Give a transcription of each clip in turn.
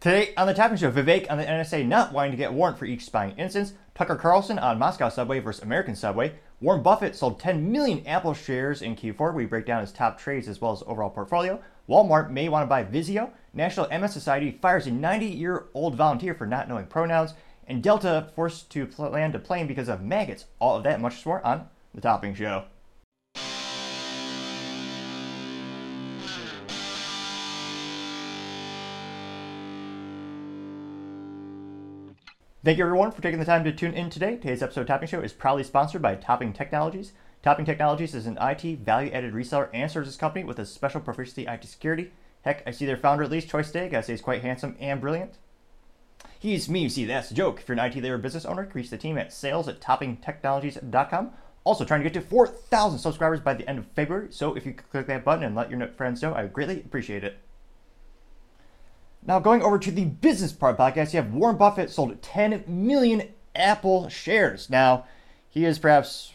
Today on the Topping Show, Vivek on the NSA not wanting to get warrant for each spying instance, Tucker Carlson on Moscow subway versus American subway, Warren Buffett sold 10 million Apple shares in Q4. We break down his top trades as well as overall portfolio. Walmart may want to buy Vizio. National MS Society fires a 90 year old volunteer for not knowing pronouns. And Delta forced to land a plane because of maggots. All of that much more on The Topping Show. Thank you everyone for taking the time to tune in today. Today's episode of Topping Show is proudly sponsored by Topping Technologies. Topping Technologies is an IT value-added reseller and services company with a special proficiency in IT security. Heck, I see their founder at least, Troy Stagg. I say he's quite handsome and brilliant. He's me, you see, that's a joke. If you're an IT labor business owner, reach the team at sales at toppingtechnologies.com. Also trying to get to 4,000 subscribers by the end of February, so if you click that button and let your friends know, I would greatly appreciate it. Now, going over to the business part of podcast, you have Warren Buffett sold 10 million Apple shares. Now, he is perhaps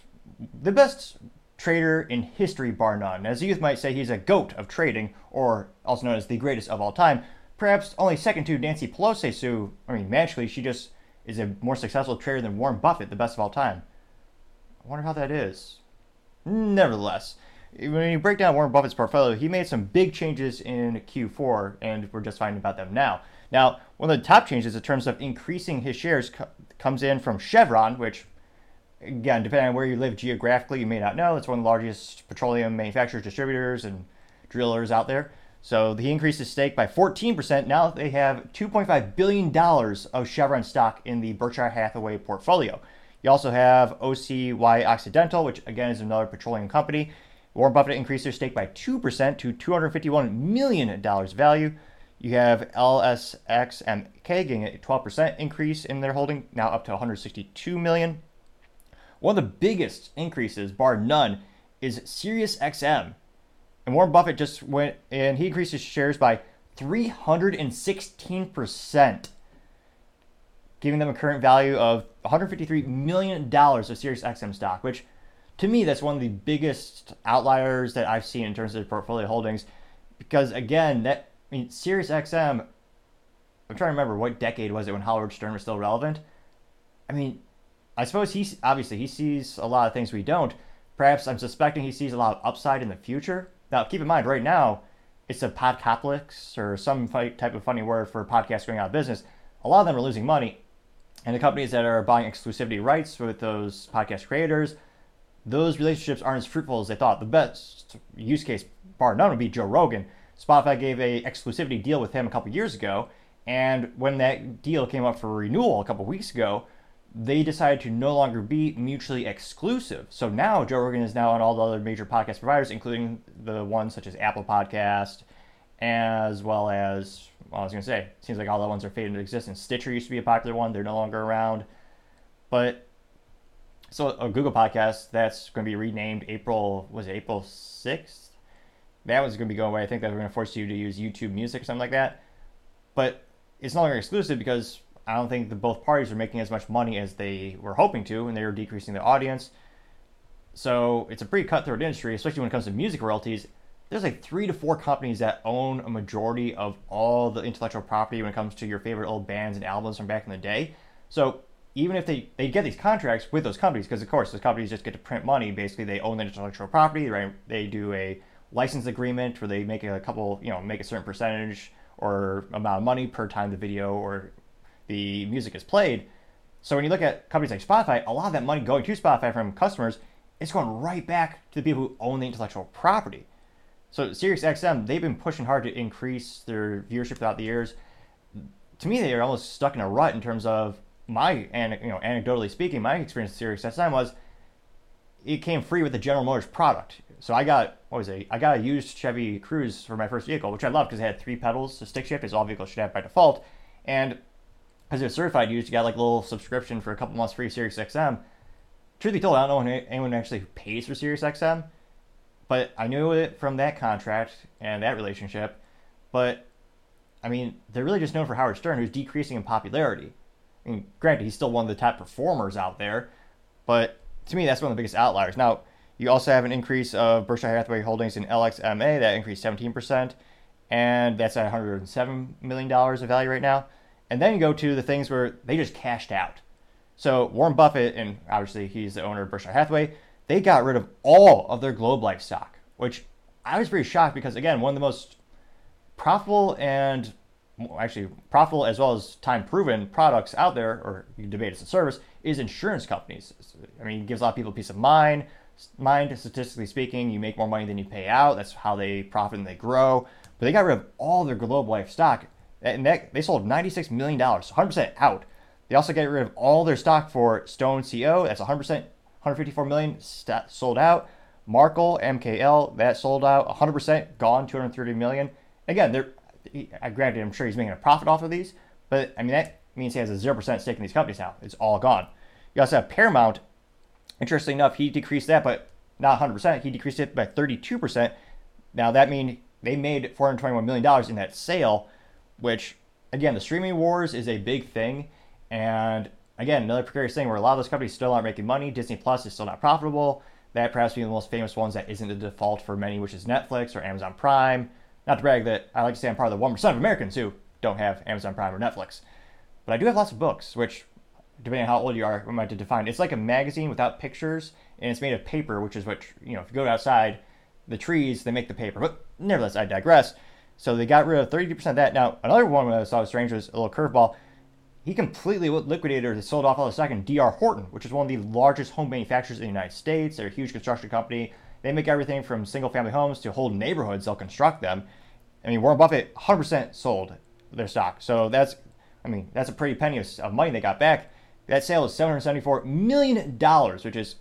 the best trader in history, bar none. As the youth might say, he's a goat of trading, or also known as the greatest of all time. Perhaps only second to Nancy Pelosi, who, I mean, magically, she just is a more successful trader than Warren Buffett, the best of all time. I wonder how that is. Nevertheless, when you break down Warren Buffett's portfolio, he made some big changes in Q4, and we're just finding about them now. Now, one of the top changes in terms of increasing his shares co- comes in from Chevron, which, again, depending on where you live geographically, you may not know. It's one of the largest petroleum manufacturers, distributors, and drillers out there. So he increased his stake by 14%. Now they have $2.5 billion of Chevron stock in the Berkshire Hathaway portfolio. You also have OCY Occidental, which again is another petroleum company. Warren Buffett increased their stake by 2% to $251 million value. You have LSXMK getting a 12% increase in their holding, now up to 162 million. One of the biggest increases, bar none, is SiriusXM. And Warren Buffett just went and he increased his shares by 316%, giving them a current value of $153 million of SiriusXM stock, which to me, that's one of the biggest outliers that I've seen in terms of portfolio holdings. Because again, that I mean, Sirius XM. I'm trying to remember what decade was it when Howard Stern was still relevant. I mean, I suppose he's obviously he sees a lot of things we don't. Perhaps I'm suspecting he sees a lot of upside in the future. Now, keep in mind, right now, it's a podcapolis or some type of funny word for podcasts going out of business. A lot of them are losing money, and the companies that are buying exclusivity rights with those podcast creators those relationships aren't as fruitful as they thought. The best use case, bar none, would be Joe Rogan. Spotify gave a exclusivity deal with him a couple years ago, and when that deal came up for renewal a couple weeks ago, they decided to no longer be mutually exclusive. So now Joe Rogan is now on all the other major podcast providers, including the ones such as Apple Podcast, as well as well, I was going to say, seems like all the ones are fading into existence. Stitcher used to be a popular one; they're no longer around. But so a Google podcast that's going to be renamed April was April sixth. That was going to be going away. I think that we're going to force you to use YouTube Music or something like that. But it's no longer exclusive because I don't think that both parties are making as much money as they were hoping to, and they were decreasing their audience. So it's a pretty cutthroat industry, especially when it comes to music royalties. There's like three to four companies that own a majority of all the intellectual property when it comes to your favorite old bands and albums from back in the day. So even if they, they get these contracts with those companies, because of course those companies just get to print money. Basically, they own the intellectual property. Right? They do a license agreement where they make a couple, you know, make a certain percentage or amount of money per time the video or the music is played. So when you look at companies like Spotify, a lot of that money going to Spotify from customers is going right back to the people who own the intellectual property. So SiriusXM, they've been pushing hard to increase their viewership throughout the years. To me, they are almost stuck in a rut in terms of my you know anecdotally speaking, my experience with Sirius XM was it came free with the General Motors product. So I got what was it? I got a used Chevy Cruze for my first vehicle, which I loved because it had three pedals to stick shift, as all vehicles should have by default. And as a certified used, you got like a little subscription for a couple months free Sirius XM. Truth be told, I don't know anyone actually who pays for Sirius XM, but I knew it from that contract and that relationship. But I mean, they're really just known for Howard Stern, who's decreasing in popularity. Mean, granted, he's still one of the top performers out there, but to me, that's one of the biggest outliers. Now, you also have an increase of Berkshire Hathaway holdings in LXMA that increased 17%, and that's at $107 million of value right now. And then you go to the things where they just cashed out. So Warren Buffett, and obviously he's the owner of Berkshire Hathaway, they got rid of all of their Globe Life stock, which I was pretty shocked because again, one of the most profitable and actually profitable as well as time proven products out there, or you debate as a service, is insurance companies. I mean, it gives a lot of people peace of mind. Mind, statistically speaking, you make more money than you pay out. That's how they profit and they grow. But they got rid of all their Globe Life stock, and that, they sold $96 million, 100% out. They also get rid of all their stock for Stone CO. That's 100%, 154 million st- sold out. Markel, MKL, that sold out, 100% gone, 230 million. Again, they're I granted, I'm sure he's making a profit off of these, but I mean that means he has a zero percent stake in these companies now. It's all gone. You also have Paramount. Interestingly enough, he decreased that, but not 100 percent. He decreased it by 32 percent. Now that means they made 421 million dollars in that sale, which again, the streaming wars is a big thing, and again, another precarious thing where a lot of those companies still aren't making money. Disney Plus is still not profitable. That perhaps being the most famous ones that isn't the default for many, which is Netflix or Amazon Prime. Not to brag that I like to say I'm part of the 1% of Americans who don't have Amazon Prime or Netflix. But I do have lots of books, which, depending on how old you are, we might to define. It's like a magazine without pictures, and it's made of paper, which is what, you know, if you go outside, the trees, they make the paper. But nevertheless, I digress. So they got rid of 32% of that. Now, another one that I saw was strange was a little curveball. He completely liquidated or sold off all the stock in DR Horton, which is one of the largest home manufacturers in the United States. They're a huge construction company. They make everything from single family homes to whole neighborhoods. They'll construct them. I mean, Warren Buffett 100% sold their stock. So that's, I mean, that's a pretty penny of, money they got back. That sale is $774 million, which is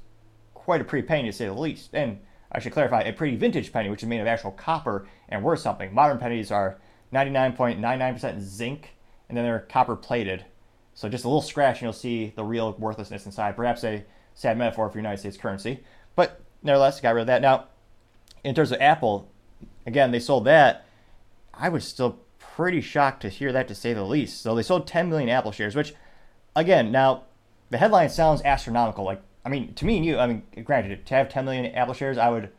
quite a pretty penny to say the least. And I should clarify, a pretty vintage penny, which is made of actual copper and worth something. Modern pennies are 99.99% zinc, and then they're copper plated. So just a little scratch, and you'll see the real worthlessness inside. Perhaps a sad metaphor for United States currency. But nevertheless, got rid of that. Now, in terms of Apple, again, they sold that. I was still pretty shocked to hear that, to say the least. So they sold 10 million Apple shares, which, again, now the headline sounds astronomical. Like, I mean, to me and you, I mean, granted, to have 10 million Apple shares, I would,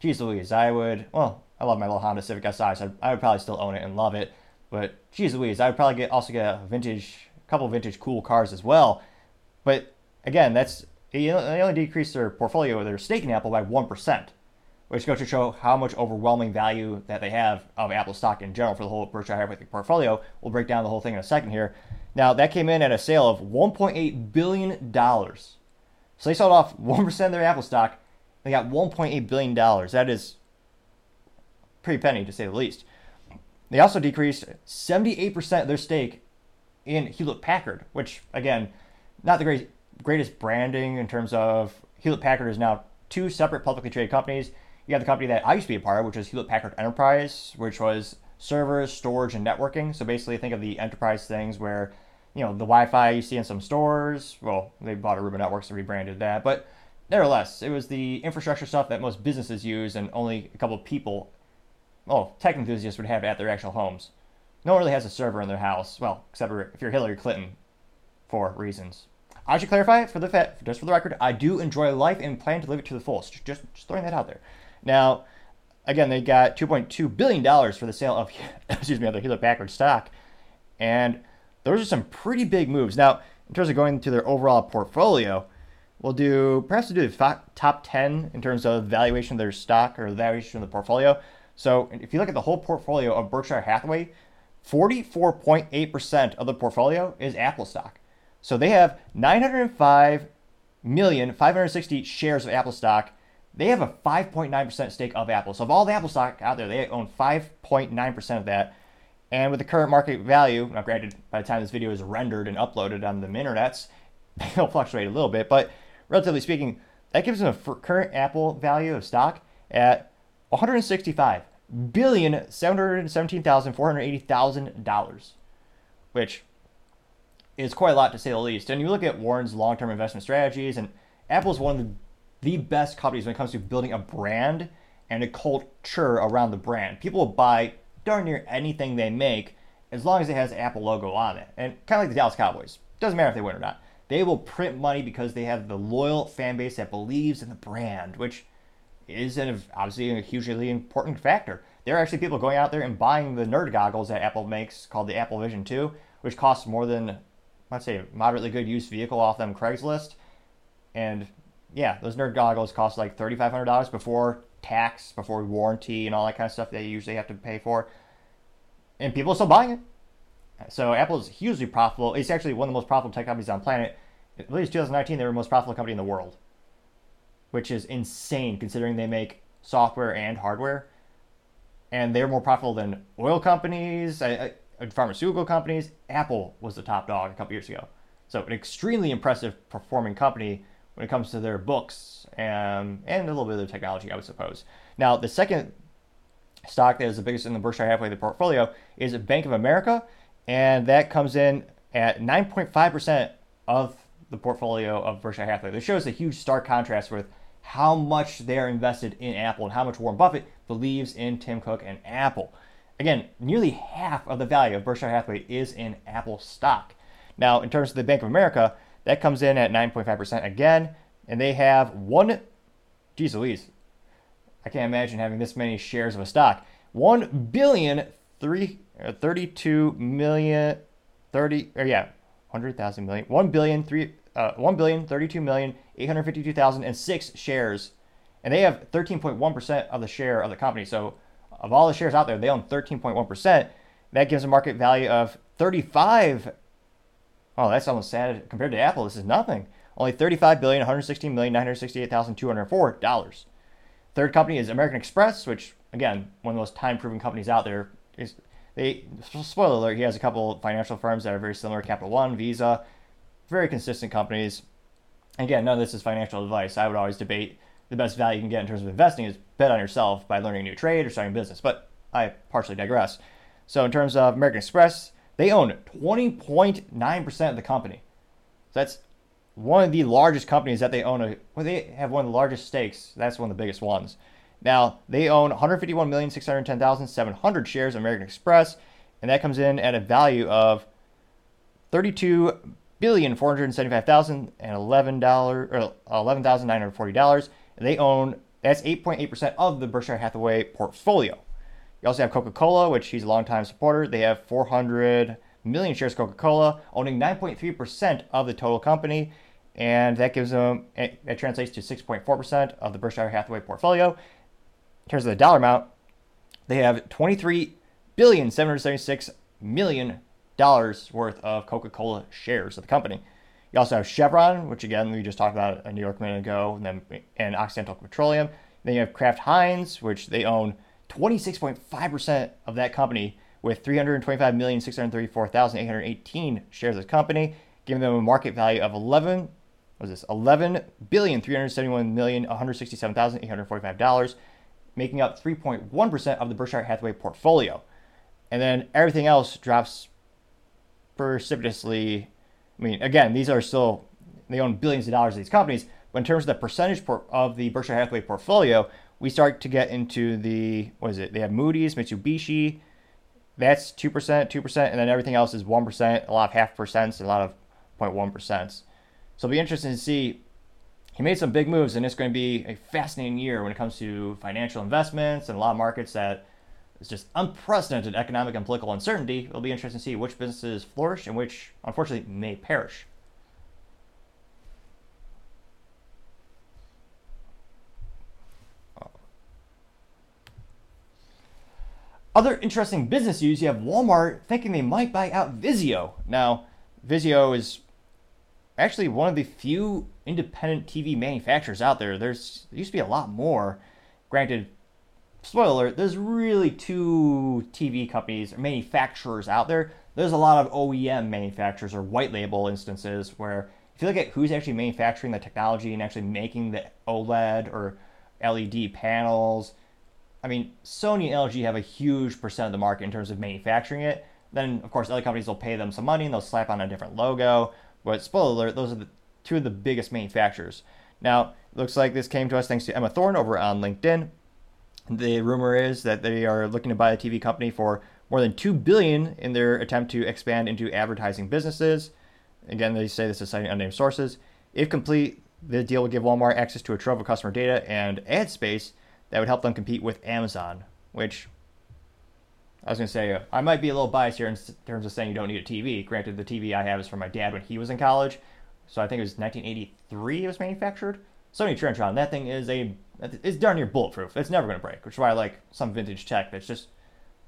geez Louise, I would, well, I love my little Honda Civic Si, so I would probably still own it and love it. But geez Louise, I would probably get also get a vintage, a couple vintage cool cars as well. But again, that's Uh, they only decreased their portfolio, their stake in Apple by one percent, which goes to show how much overwhelming value that they have of Apple stock in general for the whole Berkshire Hathaway portfolio. We'll break down the whole thing in a second here. Now that came in at a sale of 1.8 billion dollars. So they sold off one percent of their Apple stock. They got 1.8 billion dollars. That is pretty penny to say the least. They also decreased 78% of their stake in Hewlett Packard, which again, not the great, greatest branding in terms of Hewlett Packard is now two separate publicly traded companies. You have the company that I used to be a part of, which was Hewlett Packard Enterprise, which was servers, storage, and networking. So basically, think of the enterprise things where you know the Wi-Fi you see in some stores. Well, they bought Aruba Networks and rebranded that, but nevertheless, it was the infrastructure stuff that most businesses use, and only a couple of people, well, tech enthusiasts would have at their actual homes. No one really has a server in their house. Well, except if you're Hillary Clinton, for reasons. I should clarify for the fa- just for the record, I do enjoy life and plan to live it to the fullest. Just, just throwing that out there. Now, again, they got 2.2 billion dollars for the sale of excuse me, of the Hewlett Packard stock, and those are some pretty big moves. Now, in terms of going to their overall portfolio, we'll do perhaps we'll do the top 10 in terms of valuation of their stock or valuation of the portfolio. So, if you look at the whole portfolio of Berkshire Hathaway, 44.8% of the portfolio is Apple stock. So they have 905 million 560 shares of Apple stock. They have a 5.9% stake of Apple. So of all the Apple stock out there, they own 5.9% of that. And with the current market value, now granted, by the time this video is rendered and uploaded on the internets, it'll fluctuate a little bit, but relatively speaking, that gives them a current Apple value of stock at 165 billion seven hundred seventeen thousand four hundred eighty thousand dollars, which is quite a lot to say the least. And you look at Warren's long-term investment strategies, and Apple is one of the, the best companies when it comes to building a brand and a culture around the brand. People will buy darn near anything they make as long as it has Apple logo on it. And kind of like the Dallas Cowboys, doesn't matter if they win or not. They will print money because they have the loyal fan base that believes in the brand, which is an, obviously a hugely important factor. there are actually people going out there and buying the nerd goggles that Apple makes called the Apple Vision 2, which costs more than, let's say, moderately good used vehicle off them Craigslist. And yeah, those nerd goggles cost like $3,500 before tax, before warranty, and all that kind of stuff you usually have to pay for. And people are still buying it. So Apple is hugely profitable. It's actually one of the most profitable tech companies on planet. At least 2019, they were the most profitable company in the world, which is insane considering they make software and hardware. And they're more profitable than oil companies, uh, uh, Uh, pharmaceutical companies. Apple was the top dog a couple years ago. So an extremely impressive performing company when it comes to their books and, and a little bit of their technology, I would suppose. Now, the second stock that is the biggest in the Berkshire Hathaway the portfolio is Bank of America, and that comes in at 9.5% of the portfolio of Berkshire Hathaway. This shows a huge stark contrast with how much they're invested in Apple and how much Warren Buffett believes in Tim Cook and Apple. Again, nearly half of the value of Berkshire Hathaway is in Apple stock. Now, in terms of the Bank of America, that comes in at 9.5% again, and they have one, geez Louise, I can't imagine having this many shares of a stock. 1 billion, three, uh, 32 million, 30, or yeah, 100,000 million, 1 billion, three, uh, 1 billion, 32 million, 852,006 shares. And they have 13.1% of the share of the company. So of all the shares out there, they own 13.1%. That gives a market value of 35. Oh, that's almost sad compared to Apple. This is nothing. Only 35 billion, 116 million, 968,204 dollars. Third company is American Express, which again, one of the most time-proven companies out there. Is they spoiler alert, he has a couple financial firms that are very similar, Capital One, Visa, very consistent companies. Again, none of this is financial advice. I would always debate the best value you can get in terms of investing is bet on yourself by learning a new trade or starting a business. But I partially digress. So in terms of American Express, they own 20.9% of the company. So that's one of the largest companies that they own. Well, they have one of the largest stakes. That's one of the biggest ones. Now, they own 151,610,700 shares of American Express, and that comes in at a value of $32,475,011 or $11,940. They own that's eight point eight percent of the Berkshire Hathaway portfolio. You also have Coca-Cola, which he's a longtime supporter. They have four hundred million shares of Coca-Cola, owning nine point three percent of the total company, and that gives them that translates to six point four percent of the Berkshire Hathaway portfolio. In terms of the dollar amount, they have twenty-three billion seven hundred seventy-six million dollars worth of Coca-Cola shares of the company. You also have Chevron, which again we just talked about a New York minute ago, and then and Occidental Petroleum. Then you have Kraft Heinz, which they own 26.5% of that company with 325,634,818 shares of the company, giving them a market value of 11 was this 11 billion 371 million 167,845 dollars, making up 3.1% of the Berkshire Hathaway portfolio. And then everything else drops precipitously. I mean, again, these are still, they own billions of dollars of these companies, but in terms of the percentage of the Berkshire Hathaway portfolio, we start to get into the, what is it? They have Moody's, Mitsubishi, that's 2%, 2%, and then everything else is 1%, a lot of half percents, a lot of 0.1%. So it'll be interesting to see. He made some big moves, and it's going to be a fascinating year when it comes to financial investments and a lot of markets that it's just unprecedented economic and political uncertainty. It'll be interesting to see which businesses flourish and which, unfortunately, may perish. Other interesting business news you have Walmart thinking they might buy out Vizio. Now, Vizio is actually one of the few independent TV manufacturers out there. There's there used to be a lot more. Granted, spoiler there's really two TV companies or manufacturers out there. There's a lot of OEM manufacturers or white label instances where if you look at who's actually manufacturing the technology and actually making the OLED or LED panels, I mean, Sony and LG have a huge percent of the market in terms of manufacturing it. Then, of course, other companies will pay them some money and they'll slap on a different logo. But spoiler alert, those are the two of the biggest manufacturers. Now, looks like this came to us thanks to Emma Thorne over on LinkedIn. The rumor is that they are looking to buy a TV company for more than two billion in their attempt to expand into advertising businesses. Again, they say this is citing unnamed sources. If complete, the deal would give Walmart access to a trove of customer data and ad space that would help them compete with Amazon, which I was going to say, I might be a little biased here in terms of saying you don't need a TV. Granted, the TV I have is from my dad when he was in college. So I think it was 1983 it was manufactured. Sony Trinitron, that thing is a, it's darn near bulletproof. It's never going to break, which is why I like some vintage tech that's just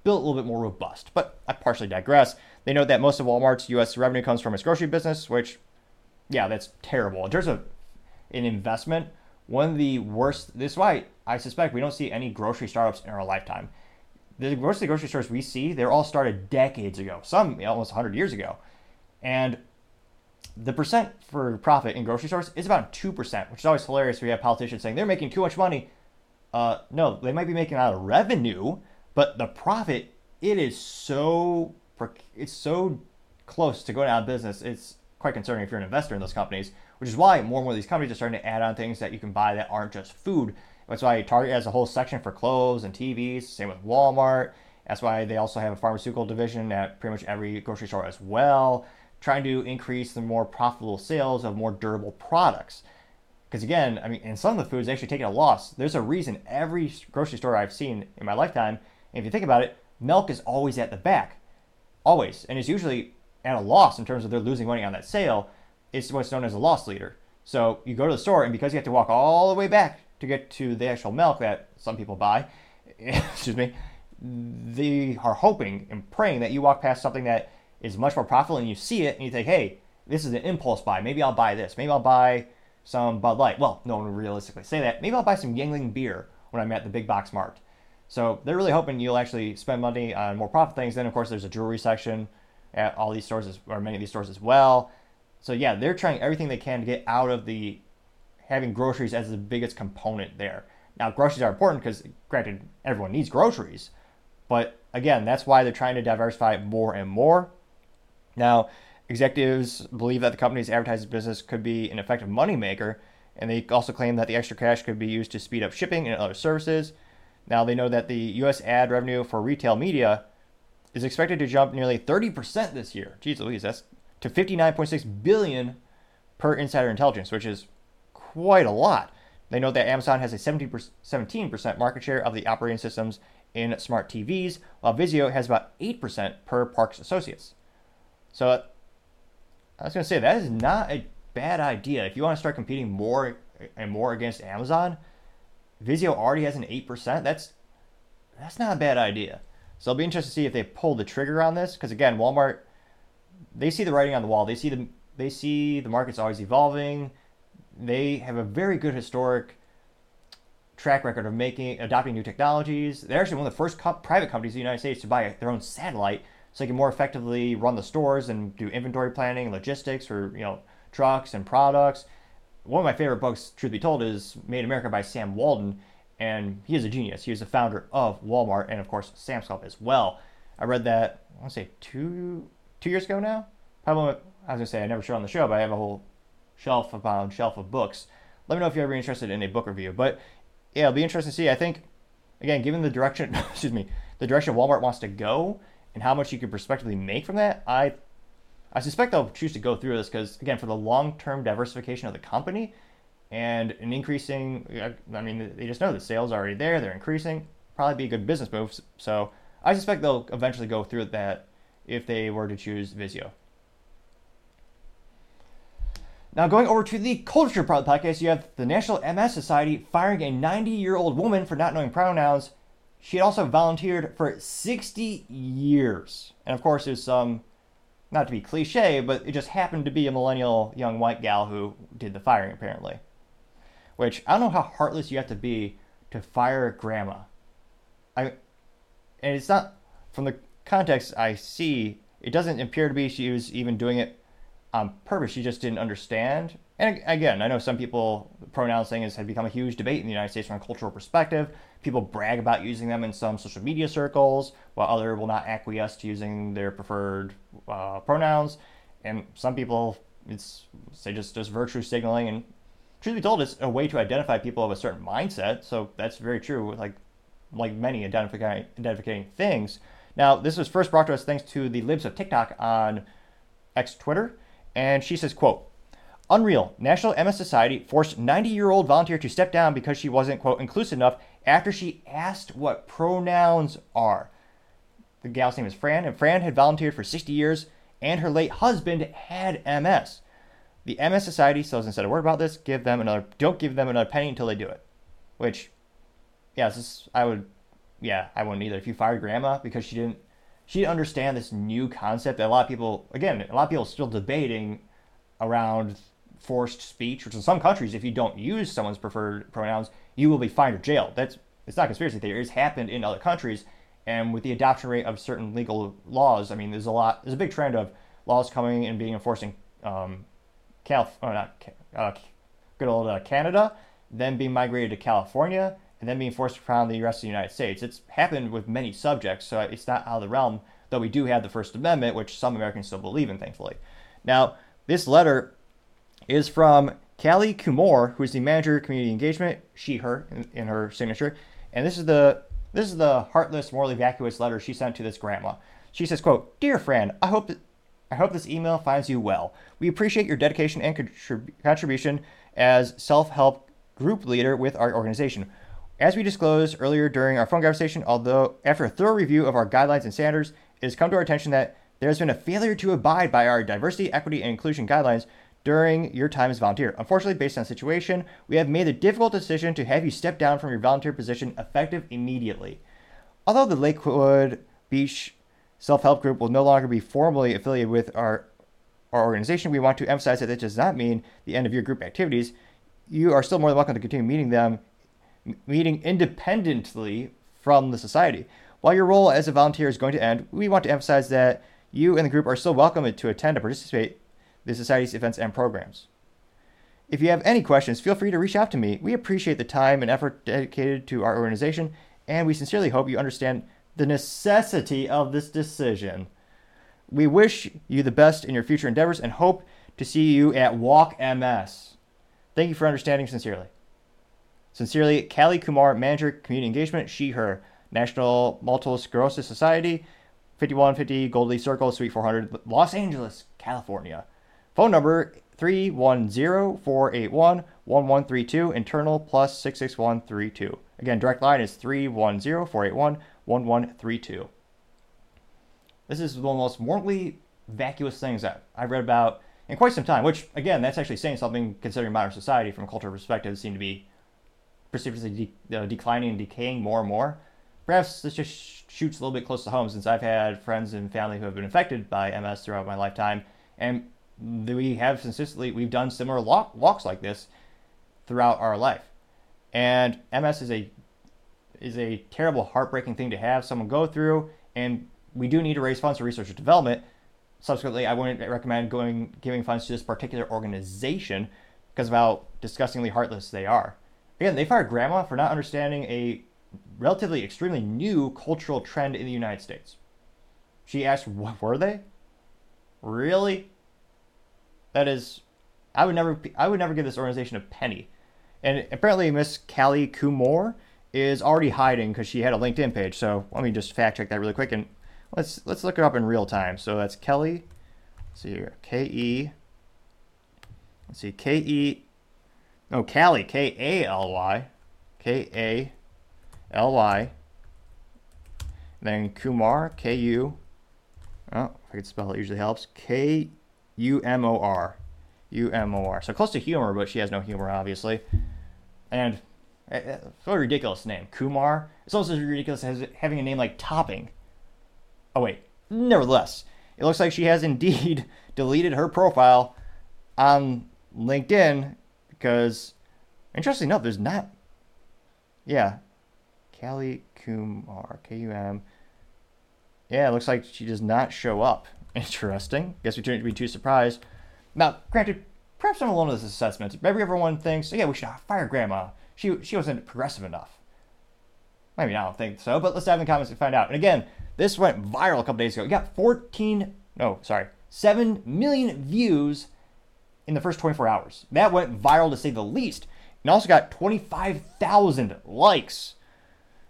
built a little bit more robust. But I partially digress. They note that most of Walmart's U.S. revenue comes from its grocery business, which, yeah, that's terrible. In terms of an investment, one of the worst, this is why I suspect we don't see any grocery startups in our lifetime. The most of the grocery stores we see, they're all started decades ago, some almost 100 years ago. And the percent for profit in grocery stores is about 2%, which is always hilarious. We have politicians saying they're making too much money. Uh, no, they might be making out of revenue, but the profit, it is so it's so close to going out of business. It's quite concerning if you're an investor in those companies, which is why more and more of these companies are starting to add on things that you can buy that aren't just food. That's why Target has a whole section for clothes and TVs. Same with Walmart. That's why they also have a pharmaceutical division at pretty much every grocery store as well, trying to increase the more profitable sales of more durable products. Because again, I mean, in some of the foods, they actually taking a loss. There's a reason every grocery store I've seen in my lifetime, if you think about it, milk is always at the back always, and it's usually at a loss in terms of they're losing money on that sale. It's what's known as a loss leader. So you go to the store, and because you have to walk all the way back to get to the actual milk that some people buy, excuse me, they are hoping and praying that you walk past something that is much more profitable, and you see it, and you think, hey, this is an impulse buy. Maybe I'll buy this. Maybe I'll buy some Bud Light. Well, no one would realistically say that. Maybe I'll buy some Yuengling beer when I'm at the big box mart. So they're really hoping you'll actually spend money on more profit things. Then, of course, there's a jewelry section at all these stores, or many of these stores as well. So yeah, they're trying everything they can to get out of the having groceries as the biggest component there. Now, groceries are important because, granted, everyone needs groceries, but again, that's why they're trying to diversify more and more. Now, executives believe that the company's advertising business could be an effective moneymaker, and they also claim that the extra cash could be used to speed up shipping and other services. Now they know that the U.S. ad revenue for retail media is expected to jump nearly 30% this year. Jeez Louise, that's to 59.6 billion per insider intelligence, which is quite a lot. They know that Amazon has a 17% market share of the operating systems in smart TVs, while Vizio has about 8% per Parks Associates. So I was going to say that is not a bad idea. If you want to start competing more and more against Amazon, Vizio already has an 8%. That's that's not a bad idea. So I'll be interested to see if they pull the trigger on this because again, Walmart they see the writing on the wall. They see the they see the market's always evolving. They have a very good historic track record of making adopting new technologies. They're actually one of the first co- private companies in the United States to buy their own satellite so they can more effectively run the stores and do inventory planning, logistics for you know trucks and products one of my favorite books, truth be told, is Made in America by Sam Walton, and he is a genius. He was the founder of Walmart and, of course, Sam's Club as well. I read that I want to say two two years ago now. Probably I was gonna say I never showed on the show, but I have a whole shelf upon shelf of books. Let me know if you're ever interested in a book review. But yeah, it'll be interesting to see. I think again, given the direction, excuse me, the direction Walmart wants to go and how much you could prospectively make from that, I I suspect they'll choose to go through this because, again, for the long term diversification of the company and an increasing, I mean, they just know the sales are already there, they're increasing, probably be a good business move. So I suspect they'll eventually go through that if they were to choose Vizio. Now, going over to the culture podcast, you have the National MS Society firing a 90 year old woman for not knowing pronouns. She had also volunteered for 60 years. And of course, there's some not to be cliche, but it just happened to be a millennial young white gal who did the firing, apparently. Which I don't know how heartless you have to be to fire grandma. I, and it's not from the context I see. It doesn't appear to be she was even doing it on purpose. She just didn't understand. And again, I know some people pronounce things had become a huge debate in the United States from a cultural perspective. People brag about using them in some social media circles, while others will not acquiesce to using their preferred uh, pronouns. And some people, it's say just just virtue signaling. And truth be told, it's a way to identify people of a certain mindset. So that's very true. Like like many identifying identifying things. Now, this was first brought to us thanks to the libs of TikTok on X Twitter, and she says, "quote." Unreal. National MS Society forced 90 year old volunteer to step down because she wasn't, quote, inclusive enough after she asked what pronouns are. the gal's name is Fran, and Fran had volunteered for 60 years, and her late husband had MS. The MS Society hasn't said a word about this. Give them another. Don't give them another penny until they do it. Which, yeah, this I would, yeah, I wouldn't either. If you fired grandma because she didn't, she didn't understand this new concept that a lot of people, again, a lot of people still debating around forced speech, which in some countries, if you don't use someone's preferred pronouns, you will be fined or jailed. That's it's not conspiracy theory. It's happened in other countries, and with the adoption rate of certain legal laws, I mean, there's a lot. There's a big trend of laws coming and being enforced in um, Calif- or not uh, good old uh, Canada, then being migrated to California, and then being forced around the rest of the United States. It's happened with many subjects, so it's not out of the realm. Though we do have the First Amendment, which some Americans still believe in, thankfully. Now, this letter is from Callie Kumor, who is the manager of community engagement, she, her, in, in her signature, and this is the this is the heartless, morally vacuous letter she sent to this grandma. She says, "quote Dear friend, I hope that I hope this email finds you well. We appreciate your dedication and contrib- contribution as self-help group leader with our organization. As we disclosed earlier during our phone conversation, although after a thorough review of our guidelines and standards, it has come to our attention that there has been a failure to abide by our diversity, equity, and inclusion guidelines during your time as volunteer. Unfortunately, based on the situation, we have made the difficult decision to have you step down from your volunteer position effective immediately. Although the Lakewood Beach Self Help Group will no longer be formally affiliated with our, our organization, we want to emphasize that this does not mean the end of your group activities. You are still more than welcome to continue meeting them, meeting independently from the society. While your role as a volunteer is going to end, we want to emphasize that you and the group are still welcome to attend and participate the Society's events and programs. If you have any questions, feel free to reach out to me. We appreciate the time and effort dedicated to our organization, and we sincerely hope you understand the necessity of this decision. We wish you the best in your future endeavors and hope to see you at Walk MS. Thank you for understanding sincerely. Sincerely, Callie Kumor, Manager, Community Engagement, she, her, National Multiple Sclerosis Society, 5150 Goldie Circle, Suite 400, Los Angeles, California. Phone number 310-481-1132, internal plus 66132. Again, direct line is 310-481-1132. This is one of the most morally vacuous things that I've read about in quite some time, which, again, that's actually saying something considering modern society from a cultural perspective seem to be precipitously de- uh, declining and decaying more and more. Perhaps this just shoots a little bit close to home since I've had friends and family who have been affected by MS throughout my lifetime, and we have consistently we've done similar walks like this throughout our life. And MS is a is a terrible, heartbreaking thing to have someone go through, and we do need to raise funds for research and development. Subsequently, I wouldn't recommend going giving funds to this particular organization because of how disgustingly heartless they are. Again, they fired grandma for not understanding a relatively extremely new cultural trend in the United States. She asked, "What were they? Really? That is, I would never, I would never give this organization a penny. And apparently, Miss Callie Kumor is already hiding because she had a LinkedIn page. So let me just fact check that really quick and let's let's look it up in real time. So that's Kelly. Let's see here, K E. Let's see, K E. No, Callie, K A L Y, K A L Y. Then Kumor, K U. Oh, if I could spell it, usually helps. K U M O R. U M O R. So close to humor, but she has no humor, obviously. And uh, what a ridiculous name. Kumor. It's also as ridiculous as having a name like Topping. Oh, wait. Nevertheless, it looks like she has indeed deleted her profile on LinkedIn because, interestingly enough, there's not. Yeah. Callie Kumor. K U M. Yeah, it looks like she does not show up. Interesting. Guess we shouldn't be too surprised. Now, granted, perhaps I'm alone in this assessment. Maybe everyone thinks, yeah, we should fire Grandma. She she wasn't progressive enough. Maybe I don't think so, but let's dive in the comments and find out. And again, this went viral a couple days ago. We got 14, no, sorry, 7 million views in the first 24 hours. That went viral to say the least. And also got 25,000 likes.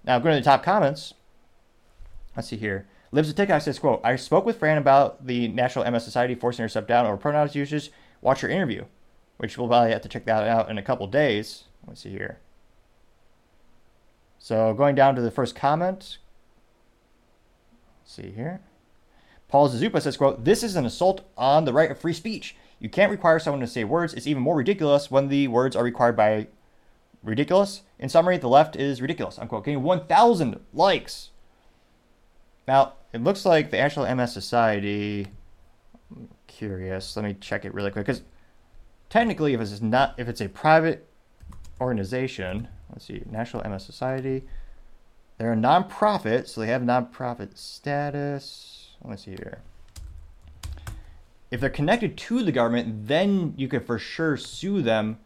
Now, going to the top comments. Let's see here. Libs of TikTok says, quote, I spoke with Fran about the National MS Society forcing her step down over pronouns usage. Watch her interview, which we'll probably have to check that out in a couple days. Let's see here. So going down to the first comment. Let's see here. Paul Zazupa says, quote, This is an assault on the right of free speech. You can't require someone to say words. It's even more ridiculous when the words are required by ridiculous. In summary, the left is ridiculous. Unquote. Getting 1,000 likes. Now, it looks like the actual MS Society. I'm curious. Let me check it really quick because technically, if it's not, if it's a private organization, let's see, National MS Society, they're a nonprofit, so they have nonprofit status. Let's see here. If they're connected to the government, then you could for sure sue them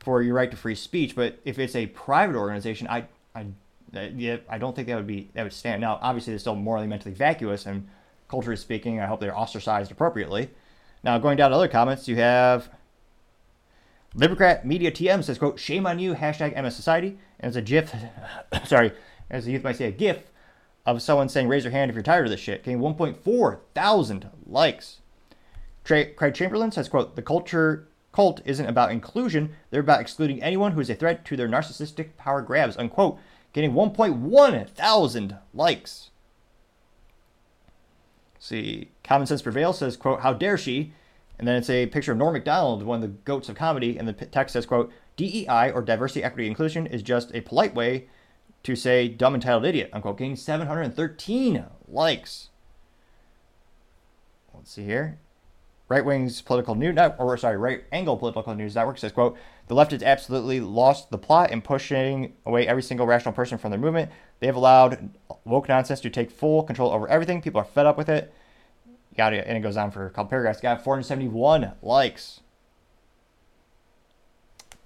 for your right to free speech. But if it's a private organization, I, I, yeah, I don't think that would be that would stand. Now, obviously, they're still morally, mentally vacuous, and culturally speaking, I hope they're ostracized appropriately. Now, going down to other comments, you have Libercrat Media TM says, "quote Shame on you." Hashtag MS Society, and it's a GIF. sorry, as the youth might say, a GIF of someone saying, "Raise your hand if you're tired of this shit." Getting 1.4 thousand likes. Craig Chamberlain says, "quote The culture cult isn't about inclusion; they're about excluding anyone who is a threat to their narcissistic power grabs." Unquote. Getting 1.1 thousand likes. see, Common Sense Prevail says, "quote How dare she?" And then it's a picture of Norm Macdonald, one of the goats of comedy, and the text says, "quote DEI or diversity, equity, inclusion is just a polite way to say dumb entitled idiot." Unquote. Getting 713 likes. Let's see here. Right wing's political news network, or sorry, right angle political news network says, quote, the left has absolutely lost the plot in pushing away every single rational person from their movement. They have allowed woke nonsense to take full control over everything. People are fed up with it. Got it, and it goes on for a couple paragraphs. Got 471 likes.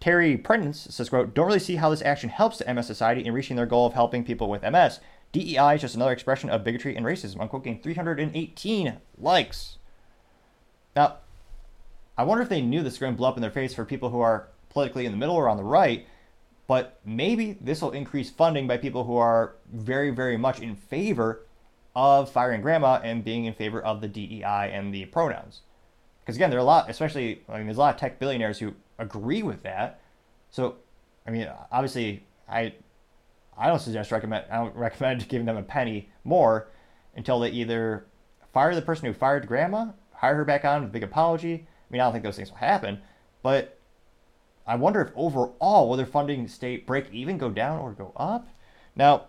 Terry Prentice says, quote, don't really see how this action helps the MS Society in reaching their goal of helping people with MS. DEI is just another expression of bigotry and racism. Unquote, getting 318 likes. Now, I wonder if they knew this was going to blow up in their face for people who are politically in the middle or on the right, but maybe this will increase funding by people who are very, very much in favor of firing grandma and being in favor of the DEI and the pronouns. Because again, there are a lot, especially, I mean, there's a lot of tech billionaires who agree with that. So, I mean, obviously, I, I don't suggest recommend, I don't recommend giving them a penny more until they either fire the person who fired grandma hire her back on with a big apology. I mean, I don't think those things will happen, but I wonder if overall will their funding stay break even, go down, or go up. Now,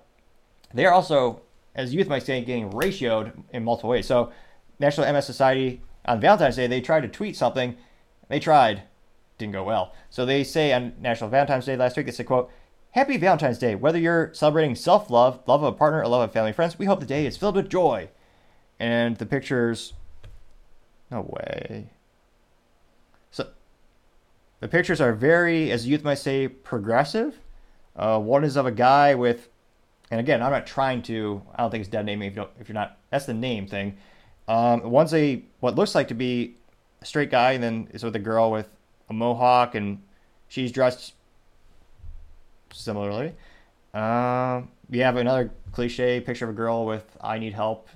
they are also, as youth might say, getting ratioed in multiple ways. So, National MS Society on Valentine's Day, they tried to tweet something. They tried, didn't go well. So they say on National Valentine's Day last week, they said, "quote Happy Valentine's Day. Whether you're celebrating self-love, love of a partner, or love of family and friends, we hope the day is filled with joy." And the pictures no way. So the pictures are very, as youth might say, progressive. Uh, one is of a guy with, and again, I'm not trying to. I don't think it's dead naming if, you if you're not. That's the name thing. Um, one's a what looks like to be a straight guy, and then is with a girl with a mohawk, and she's dressed similarly. Um, we have another cliche picture of a girl with "I need help."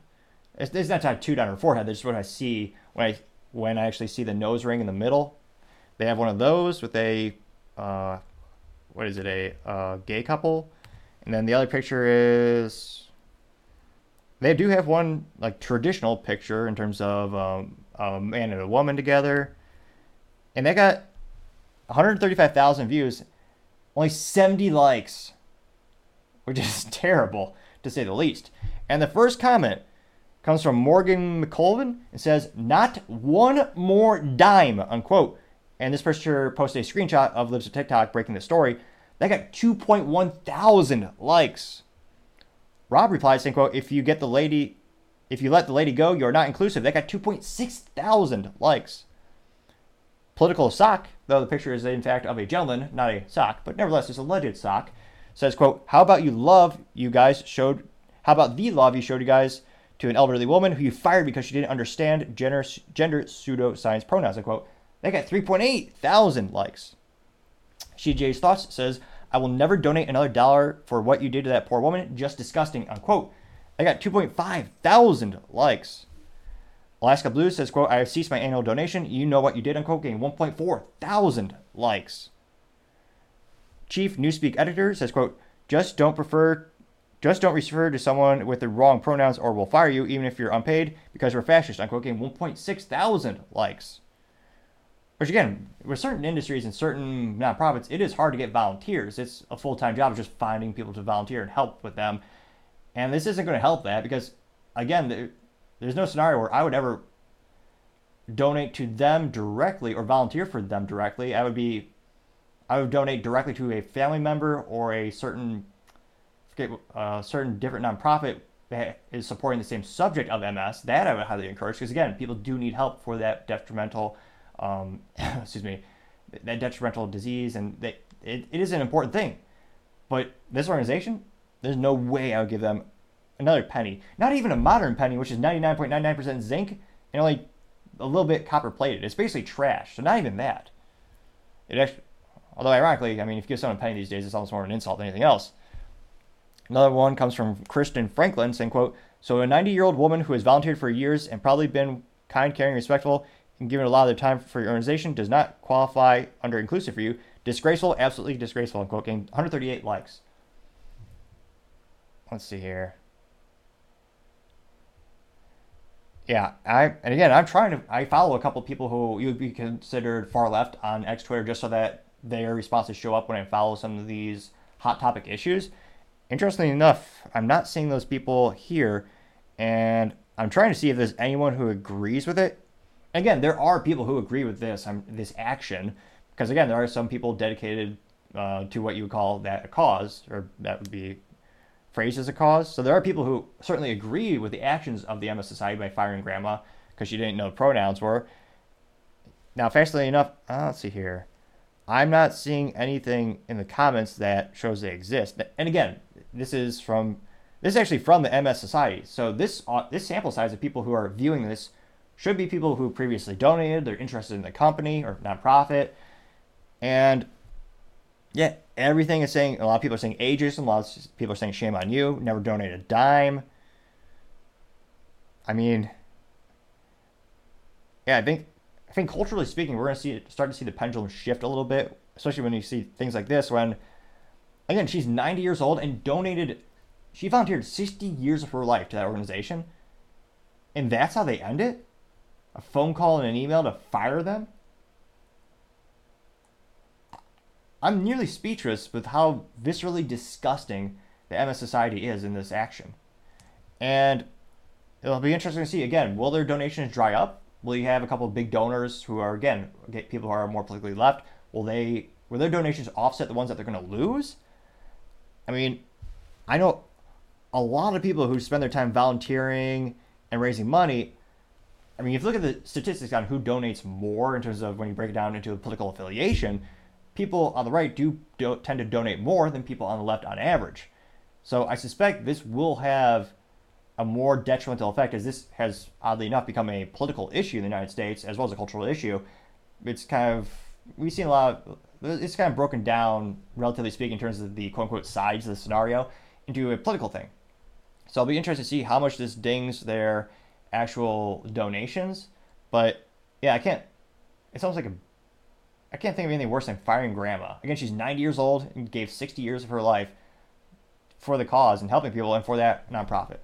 It's, it's not tattooed on her forehead. That's what I see when I when I actually see the nose ring in the middle, they have one of those with a uh, what is it a uh, gay couple, and then the other picture is they do have one like traditional picture in terms of um, a man and a woman together, and they got 135,000 views, only 70 likes, which is terrible to say the least. And the first comment comes from Morgan McColvin and says, Not one more dime, unquote. And this person posted a screenshot of Libs of TikTok breaking the story. That got 2.1 thousand likes. Rob replied saying, quote, if you get the lady, if you let the lady go, you're not inclusive. That got 2.6 thousand likes. Political sock, though the picture is in fact of a gentleman, not a sock, but nevertheless it's a alleged sock, says, quote, how about you love you guys showed, how about the love you showed you guys to an elderly woman who you fired because she didn't understand gender, gender pseudoscience pronouns. I quote, They got 3.8 thousand likes. CJ's Thoughts says, I will never donate another dollar for what you did to that poor woman. Just disgusting. Unquote. I got 2.5 thousand likes. Alaska Blues says, quote, I have ceased my annual donation. You know what you did, unquote, getting 1.4 thousand likes. Chief Newspeak editor says, quote, just don't prefer Just don't refer to someone with the wrong pronouns or we'll fire you, even if you're unpaid, because we're fascist. Unquote, getting 1.6 thousand likes. Which again, with certain industries and certain nonprofits, it is hard to get volunteers. It's a full time job, just finding people to volunteer and help with them. And this isn't going to help that because, again, there's no scenario where I would ever donate to them directly or volunteer for them directly. I would be, I would donate directly to a family member or a certain, forget, uh, certain different nonprofit that is supporting the same subject of MS. That I would highly encourage because again, people do need help for that detrimental, um, excuse me, that detrimental disease, and it, it is an important thing. But this organization, there's no way I would give them another penny. Not even a modern penny, which is 99.99% zinc and only a little bit copper plated. It's basically trash. So not even that. It actually, although ironically, I mean, if you give someone a penny these days, it's almost more of an insult than anything else. Another one comes from Kristen Franklin saying, quote, so a 90 year old woman who has volunteered for years and probably been kind, caring, respectful, and given a lot of their time for your organization does not qualify under inclusive for you. Disgraceful, absolutely disgraceful, unquote, getting 138 likes. Let's see here. Yeah, I and again, I'm trying to. I follow a couple people who you would be considered far left on X Twitter, just so that their responses show up when I follow some of these hot topic issues. Interestingly enough, I'm not seeing those people here, and I'm trying to see if there's anyone who agrees with it. Again, there are people who agree with this um, this action, because again, there are some people dedicated uh, to what you would call that a cause, or that would be phrased as a cause. So there are people who certainly agree with the actions of the MS Society by firing grandma because she didn't know pronouns were. Now, fascinatingly enough, uh, let's see here. I'm not seeing anything in the comments that shows they exist. And again, this is from this is actually from the MS Society. So this uh, this sample size of people who are viewing this should be people who previously donated, they're interested in the company or nonprofit, and yeah, everything is saying, a lot of people are saying ageism, a lot of people are saying shame on you, never donate a dime. I mean, yeah, I think, I think culturally speaking, we're going to see start to see the pendulum shift a little bit, especially when you see things like this. When, again, she's 90 years old and donated, she volunteered 60 years of her life to that organization, and that's how they end it? A phone call and an email to fire them? I'm nearly speechless with how viscerally disgusting the MS Society is in this action. And it'll be interesting to see again, will their donations dry up? Will you have a couple of big donors who are again people who are more politically left? Will they will their donations offset the ones that they're going to lose? I mean, I know a lot of people who spend their time volunteering and raising money. I mean, if you look at the statistics on who donates more in terms of when you break it down into a political affiliation, people on the right do, do tend to donate more than people on the left on average. So I suspect this will have a more detrimental effect as this has oddly enough become a political issue in the United States as well as a cultural issue. It's kind of we've seen a lot of it's kind of broken down relatively speaking in terms of the quote unquote sides of the scenario into a political thing. So I'll be interested to see how much this dings their actual donations. But yeah, I can't it's almost like a I can't think of anything worse than firing grandma. Again, she's 90 years old and gave 60 years of her life for the cause and helping people and for that nonprofit.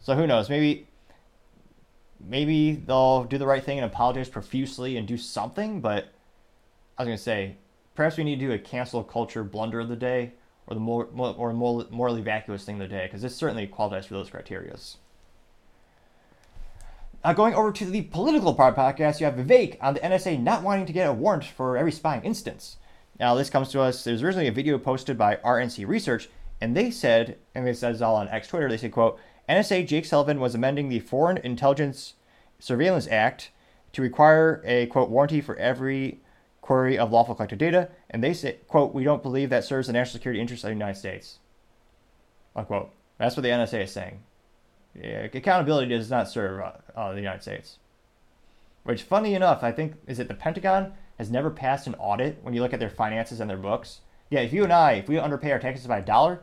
So who knows? Maybe maybe they'll do the right thing and apologize profusely and do something, but I was going to say perhaps we need to do a cancel culture blunder of the day or the more, or more morally vacuous thing of the day because this certainly qualifies for those criterias. Uh, going over to the political part podcast, you have Vivek on the NSA not wanting to get a warrant for every spying instance. Now, this comes to us. There's originally a video posted by RNC Research, and they said, and it says all on X Twitter, they said, quote, NSA Jake Sullivan was amending the Foreign Intelligence Surveillance Act to require a, quote, warranty for every query of lawful collected data, and they say, quote, we don't believe that serves the national security interests of the United States, unquote. That's what the NSA is saying. Yeah, accountability does not serve uh, uh, the United States. Which, funny enough, I think is that the Pentagon has never passed an audit when you look at their finances and their books. Yeah, if you and I, if we underpay our taxes by a dollar,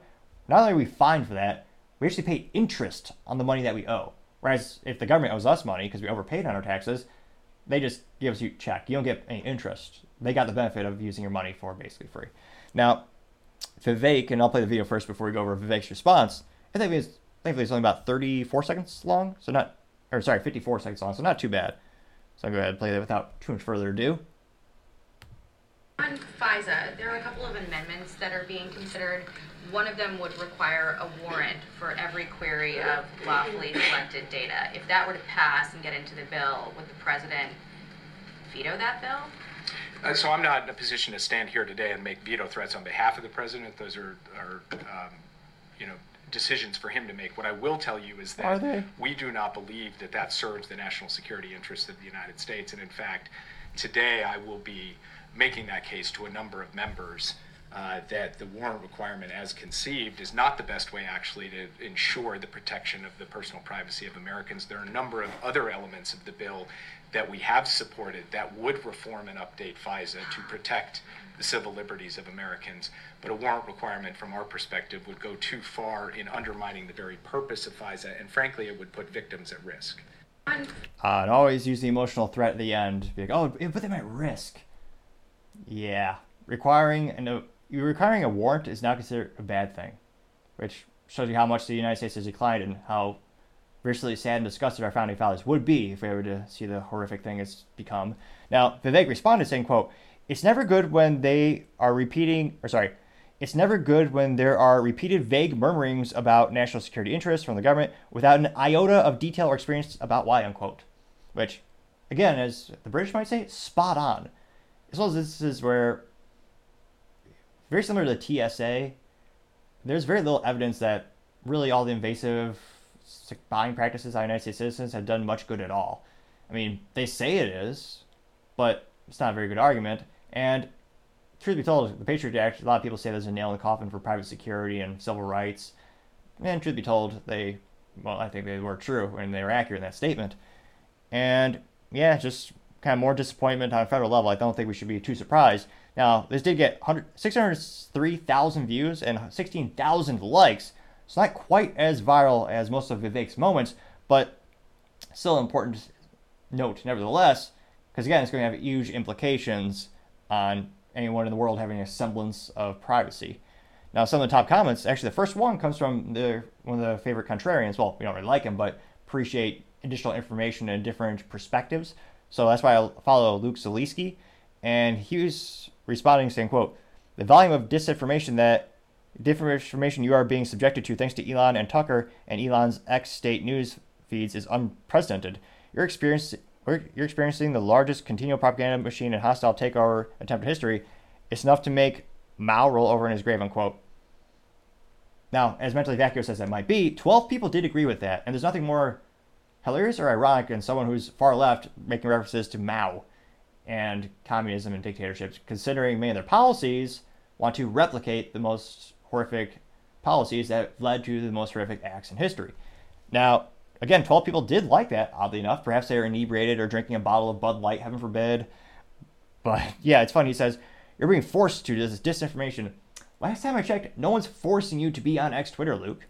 not only are we fined for that, we actually pay interest on the money that we owe. Whereas if the government owes us money because we overpaid on our taxes, they just give us a check. You don't get any interest. They got the benefit of using your money for basically free. Now, Vivek, and I'll play the video first before we go over Vivek's response. I think it's thankfully it's only about 34 seconds long, so not, or sorry, 54 seconds long, so not too bad. So I'll go ahead and play that without too much further ado. On FISA, there are a couple of amendments that are being considered. One of them would require a warrant for every query of lawfully collected data. If that were to pass and get into the bill, would the president veto that bill? Uh, So I'm not in a position to stand here today and make veto threats on behalf of the president. Those are, are, um, you know, decisions for him to make. What I will tell you is Are that we do not believe that that serves the national security interests of the United States. And in fact, today I will be making that case to a number of members uh, that the warrant requirement as conceived is not the best way actually to ensure the protection of the personal privacy of Americans. There are a number of other elements of the bill that we have supported that would reform and update FISA to protect the civil liberties of Americans. But a warrant requirement from our perspective would go too far in undermining the very purpose of FISA, and frankly, it would put victims at risk. On Uh, and always use the emotional threat at the end. Be like, oh, it put them at risk. Yeah, requiring and a, uh, you requiring a warrant is now considered a bad thing, which shows you how much the United States has declined and how viciously sad and disgusted our founding fathers would be if they were to see the horrific thing it's become. Now, Vivek responded saying, "quote It's never good when they are repeating, or sorry." It's never good when there are repeated vague murmurings about national security interests from the government without an iota of detail or experience about why, unquote. Which, again, as the British might say, spot on. As this is where, very similar to the TSA, there's very little evidence that really all the invasive buying practices by United States citizens have done much good at all. I mean, they say it is, but it's not a very good argument. And truth be told, the Patriot Act, a lot of people say there's a nail in the coffin for private security and civil rights. And truth be told, they, well, I think they were true and they were accurate in that statement. And yeah, just kind of more disappointment on a federal level. I don't think we should be too surprised. Now, this did get 100 603,000 views and 16,000 likes. It's not quite as viral as most of Vivek's moments, but still an important note nevertheless, because again, it's going to have huge implications on anyone in the world having a semblance of privacy. Now, some of the top comments, actually, the first one comes from the one of the favorite contrarians. Well, we don't really like him, but appreciate additional information and different perspectives. So that's why I follow Luke Zaleski, and he was responding saying, "quote The volume of disinformation that disinformation you are being subjected to, thanks to Elon and Tucker and Elon's ex-state news feeds, is unprecedented. You're experiencing you're experiencing the largest continual propaganda machine and hostile takeover attempt in history. It's enough to make Mao roll over in his grave." Unquote. Now, as mentally vacuous as that might be, 12 people did agree with that, and there's nothing more hilarious or ironic than someone who's far left making references to Mao and communism and dictatorships, considering many of their policies want to replicate the most horrific policies that led to the most horrific acts in history. Now, again, 12 people did like that, oddly enough. Perhaps they were inebriated or drinking a bottle of Bud Light, heaven forbid. But yeah, it's funny. He says, You're being forced to this disinformation. Last time I checked, no one's forcing you to be on X Twitter, Luke.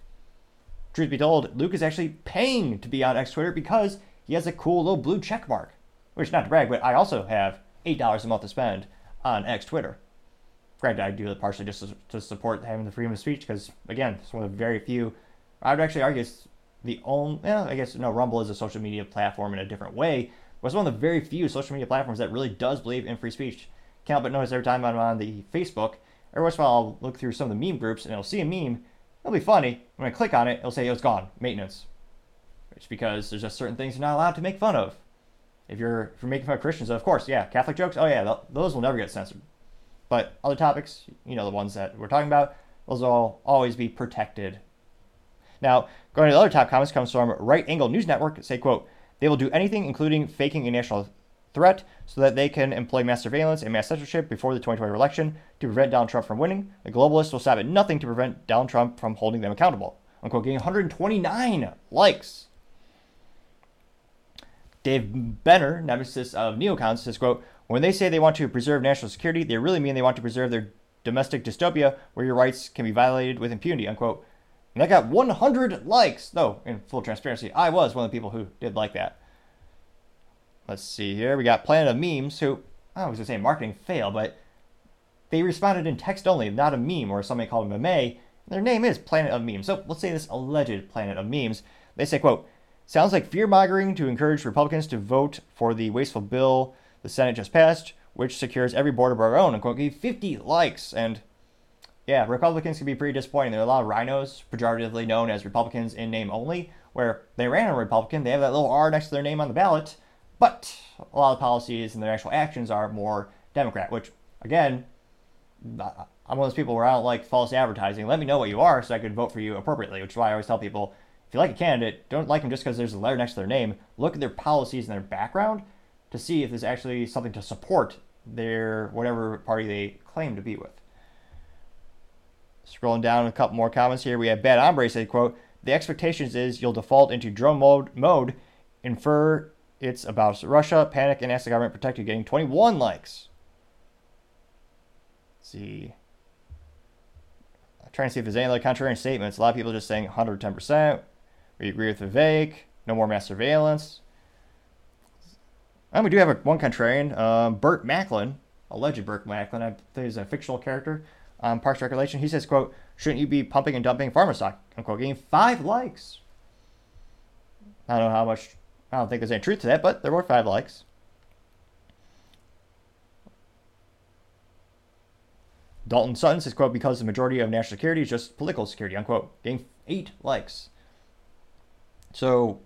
Truth be told, Luke is actually paying to be on X Twitter because he has a cool little blue check mark. Which, not to brag, but I also have $8 a month to spend on X Twitter. Granted, I do it partially just to, to support having the freedom of speech because, again, it's one of the very few. I would actually argue it's the only. Well, I guess no. Rumble is a social media platform in a different way, but it's one of the very few social media platforms that really does believe in free speech. Can't but notice every time I'm on the Facebook, every once in a while I'll look through some of the meme groups and I'll see a meme. It'll be funny. When I click on it, it'll say oh, it's gone, maintenance. It's because there's just certain things you're not allowed to make fun of. If you're if you're making fun of Christians, of course, yeah, Catholic jokes. Oh yeah, those will never get censored. But other topics, you know, the ones that we're talking about, those will always be protected. Now, going to the other top comments comes from Right Angle News Network. Say, quote, they will do anything, including faking a national threat, so that they can employ mass surveillance and mass censorship before the 2020 election to prevent Donald Trump from winning. The globalists will stop at nothing to prevent Donald Trump from holding them accountable. Unquote, getting 129 likes. Dave Benner, nemesis of neocons, says, quote, when they say they want to preserve national security, they really mean they want to preserve their domestic dystopia where your rights can be violated with impunity, unquote. And that got 100 likes. Though, in full transparency, I was one of the people who did like that. Let's see here. We got Planet of Memes, who, I was to say marketing fail, but they responded in text only, not a meme or somebody called them a meme. Their name is Planet of Memes. So let's say this alleged Planet of Memes. They say, quote, sounds like fear mongering to encourage Republicans to vote for the wasteful bill the Senate just passed, which secures every border of our own, unquote, gave 50 likes. And yeah, Republicans can be pretty disappointing. There are a lot of RINOs, pejoratively known as Republicans in name only, where they ran a Republican, they have that little R next to their name on the ballot, but a lot of policies and their actual actions are more Democrat, which, again, I'm one of those people where I don't like false advertising. Let me know what you are so I could vote for you appropriately, which is why I always tell people if you like a candidate, don't like them just because there's a letter next to their name. Look at their policies and their background to see if there's actually something to support their whatever party they claim to be with. Scrolling down a couple more comments here, we have Bad Hombre say, quote, the expectations is you'll default into drone mode, mode infer it's about Russia, panic, and ask the government protect you, getting 21 likes. Let's see. I'm trying to see if there's any other contrarian statements. A lot of people just saying 110%. We agree with Vivek. No more mass surveillance. And we do have a, one contrarian, um, Burt Macklin, alleged Burt Macklin. I think he's a fictional character on Parks Regulation. He says, quote, shouldn't you be pumping and dumping pharma stock? Unquote, getting five likes. I don't know how much, I don't think there's any truth to that, but there were five likes. Dalton Sutton says, quote, because the majority of national security is just political security, unquote, getting eight likes. So,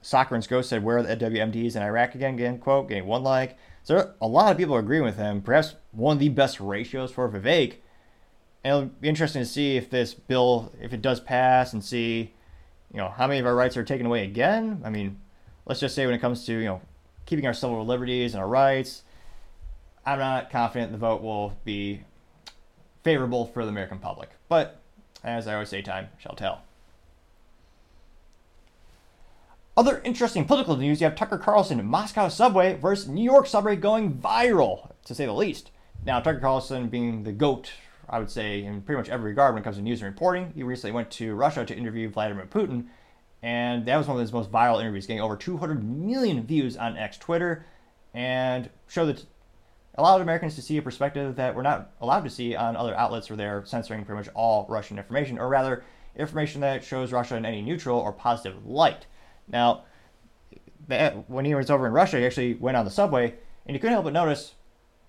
Socrates Ghost said, where are the WMDs in Iraq again? Again, quote, getting one like. So a lot of people are agreeing with him. Perhaps one of the best ratios for Vivek. And it'll be interesting to see if this bill, if it does pass, and see, you know, how many of our rights are taken away again. I mean, let's just say when it comes to you know keeping our civil liberties and our rights, I'm not confident the vote will be favorable for the American public. But as I always say, time shall tell. Other interesting political news you have Tucker Carlson, Moscow subway versus New York subway going viral, to say the least. Now, Tucker Carlson being the GOAT, I would say, in pretty much every regard when it comes to news and reporting, he recently went to Russia to interview Vladimir Putin, and that was one of his most viral interviews, getting over 200 million views on X Twitter, and showed that allowed Americans to see a perspective that we're not allowed to see on other outlets where they're censoring pretty much all Russian information, or rather, information that shows Russia in any neutral or positive light. Now, when he was over in Russia, he actually went on the subway, and you couldn't help but notice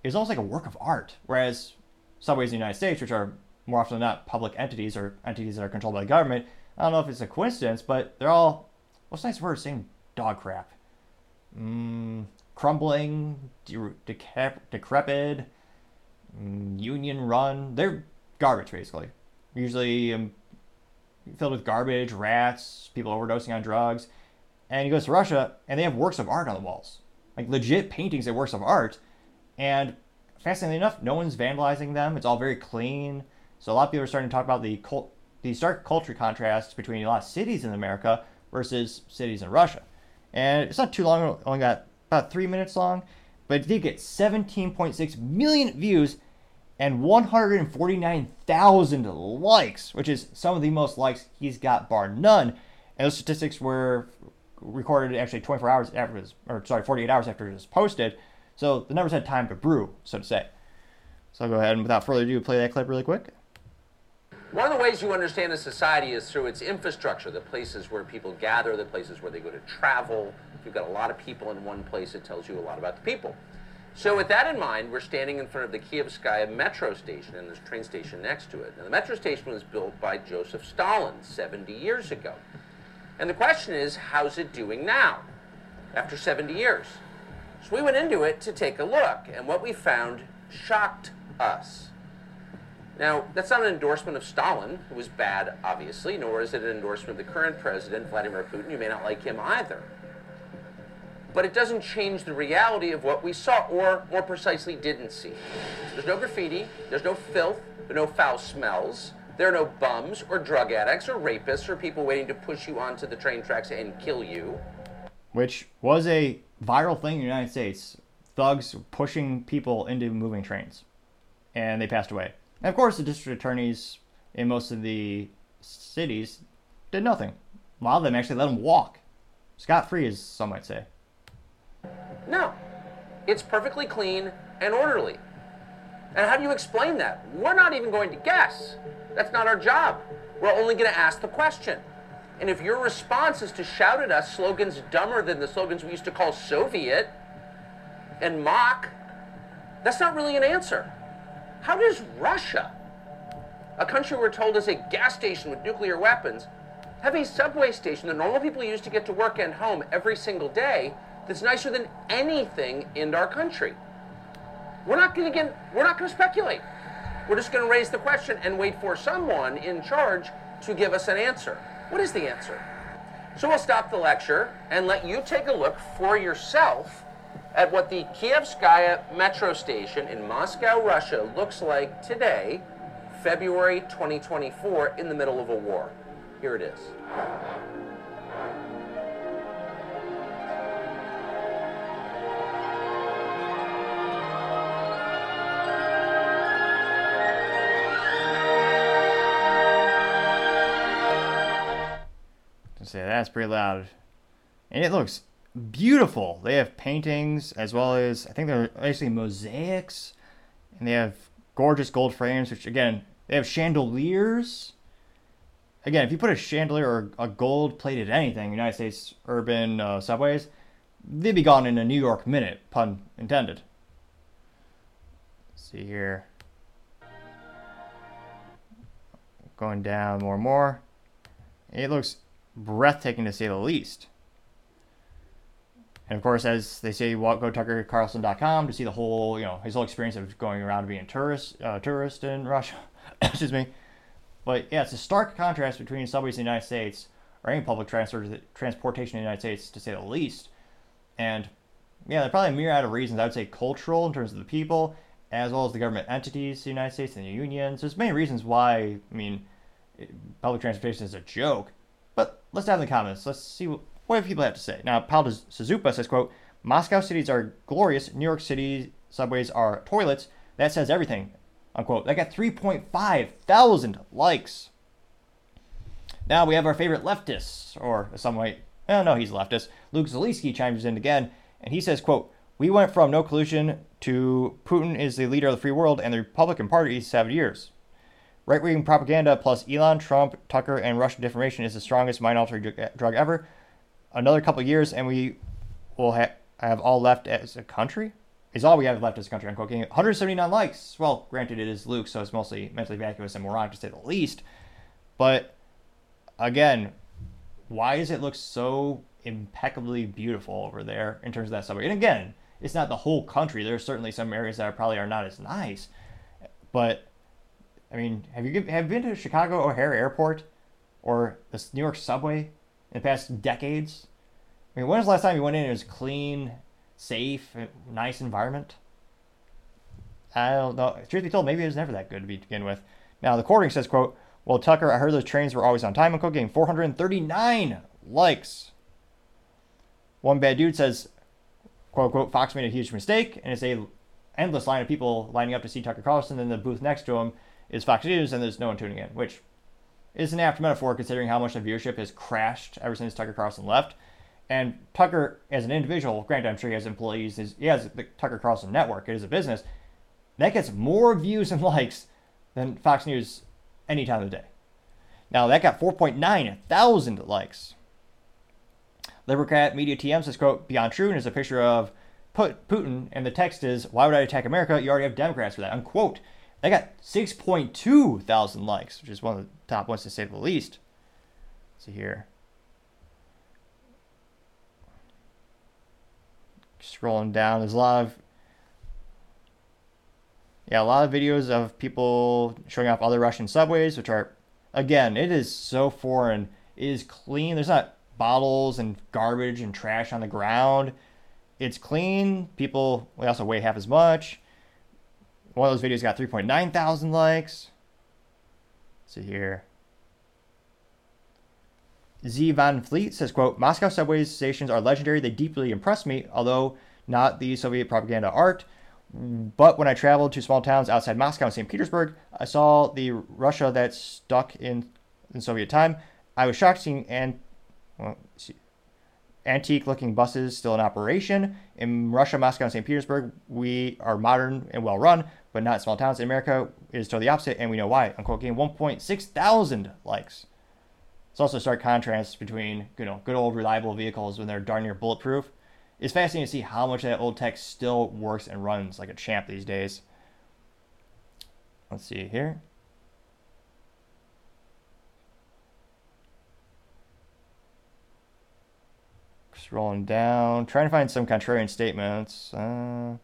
it was almost like a work of art. Whereas subways in the United States, which are more often than not public entities or entities that are controlled by the government, I don't know if it's a coincidence, but they're all what's a nice word saying dog crap. Mm, crumbling, de- decrepit, mm, union run. They're garbage basically. Usually um, filled with garbage, rats, people overdosing on drugs and he goes to Russia, and they have works of art on the walls, like legit paintings and works of art. And fascinatingly enough, no one's vandalizing them. It's all very clean. So a lot of people are starting to talk about the cult, the stark culture contrast between a lot of cities in America versus cities in Russia. And it's not too long; only got about three minutes long, but it did get 17.6 million views and 149,000 likes, which is some of the most likes he's got, bar none. And those statistics were recorded actually 24 hours after or sorry, 48 hours after it was posted. So the numbers had time to brew, so to say. So I'll go ahead and without further ado, play that clip really quick. One of the ways you understand a society is through its infrastructure, the places where people gather, the places where they go to travel. If you've got a lot of people in one place, it tells you a lot about the people. So with that in mind, we're standing in front of the Kievskaya metro station, and there's a train station next to it. Now the metro station was built by Joseph Stalin 70 years ago. And the question is, how's it doing now, after 70 years? So we went into it to take a look, and what we found shocked us. Now, that's not an endorsement of Stalin, who was bad, obviously, nor is it an endorsement of the current president, Vladimir Putin. You may not like him either. But it doesn't change the reality of what we saw, or more precisely, didn't see. There's no graffiti, there's no filth, there are no foul smells. There are no bums or drug addicts or rapists or people waiting to push you onto the train tracks and kill you. Which was a viral thing in the United States. Thugs pushing people into moving trains. And they passed away. And of course, the district attorneys in most of the cities did nothing. A lot of them actually let them walk. Scot free, as some might say. No. It's perfectly clean and orderly. And how do you explain that? We're not even going to guess. That's not our job. We're only going to ask the question. And if your response is to shout at us slogans dumber than the slogans we used to call Soviet and mock, that's not really an answer. How does Russia, a country we're told is a gas station with nuclear weapons, have a subway station that normal people use to get to work and home every single day that's nicer than anything in our country? We're not going to get, we're not going to speculate. We're just going to raise the question and wait for someone in charge to give us an answer. What is the answer? So we'll stop the lecture and let you take a look for yourself at what the Kievskaya metro station in Moscow, Russia looks like today, February 2024, in the middle of a war. Here it is. That's pretty loud. And it looks beautiful. They have paintings as well as I think they're actually mosaics, and they have gorgeous gold frames. Which again, they have chandeliers. Again, if you put a chandelier or a gold-plated anything, United States urban uh, subways, they'd be gone in a New York minute. Pun intended. Let's see here. Going down more and more. It looks breathtaking to say the least. And of course, as they say, walk, go tuckercarlson.com to see the whole, you know, his whole experience of going around being tourist, uh, tourist in Russia. Excuse me. But yeah, it's a stark contrast between subways in the United States or any public transportation in the United States, to say the least. And yeah, there are probably a myriad of reasons. I would say cultural in terms of the people, as well as the government entities, the United States and the unions. There's many reasons why. I mean, public transportation is a joke. But let's dive in the comments. Let's see what, what people have to say. Now, Paul Suzupa says, quote, Moscow cities are glorious. New York City subways are toilets. That says everything. Unquote. That got 3.5 thousand likes. Now we have our favorite leftists, or some way, oh no, he's leftist. Luke Zaleski chimes in again, and he says, quote, we went from no collusion to Putin is the leader of the free world and the Republican Party seven years. Right wing propaganda plus Elon, Trump, Tucker, and Russian defamation is the strongest mind altering eh, drug ever. Another couple years, and we will ha- have all left as a country. Is all we have left as a country on cocaine. 179 likes. Well, granted, it is Luke, so it's mostly mentally vacuous and moronic to say the least. But again, why does it look so impeccably beautiful over there in terms of that subway? And again, it's not the whole country. There are certainly some areas that are probably are not as nice, but I mean, have you have you been to Chicago O'Hare Airport or the New York subway in the past decades? I mean, when was the last time you went in and it was clean, safe, nice environment? I don't know. Truth be told, maybe it was never that good to begin with. Now, the Quartering says, quote, Well, Tucker, I heard those trains were always on time and getting 439 likes. One bad dude says, quote, unquote, Fox made a huge mistake, and it's a endless line of people lining up to see Tucker Carlson in the booth next to him is Fox News, and there's no one tuning in, which is an apt metaphor considering how much the viewership has crashed ever since Tucker Carlson left. And Tucker, as an individual, granted, I'm sure he has employees, he has the Tucker Carlson network, it is a business, that gets more views and likes than Fox News any time of the day. Now, that got 4.9 thousand likes. Libercat Media TM says, quote, beyond true, and is a picture of Putin, and the text is, why would I attack America? You already have Democrats for that, unquote. They got 6.2 thousand likes, which is one of the top ones to say the least. Let's see here. Scrolling down, there's a lot of yeah, a lot of videos of people showing off other Russian subways, which are again, it is so foreign. It is clean. There's not bottles and garbage and trash on the ground. It's clean. People we also weigh half as much. One of those videos got 3.9 thousand likes. Let's see here. Z Van Fleet says, quote, Moscow subway stations are legendary. They deeply impress me, although not the Soviet propaganda art. But when I traveled to small towns outside Moscow and St. Petersburg, I saw the Russia that stuck in, in Soviet time. I was shocked seeing and well, antique looking buses still in operation. In Russia, Moscow, and St. Petersburg, we are modern and well run, but not small towns. In America, is totally opposite, and we know why. Unquote, getting 1.6 thousand likes. It's also a stark contrast between you know good old reliable vehicles when they're darn near bulletproof. It's fascinating to see how much that old tech still works and runs like a champ these days. Let's see here. Scrolling down, trying to find some contrarian statements. Uh,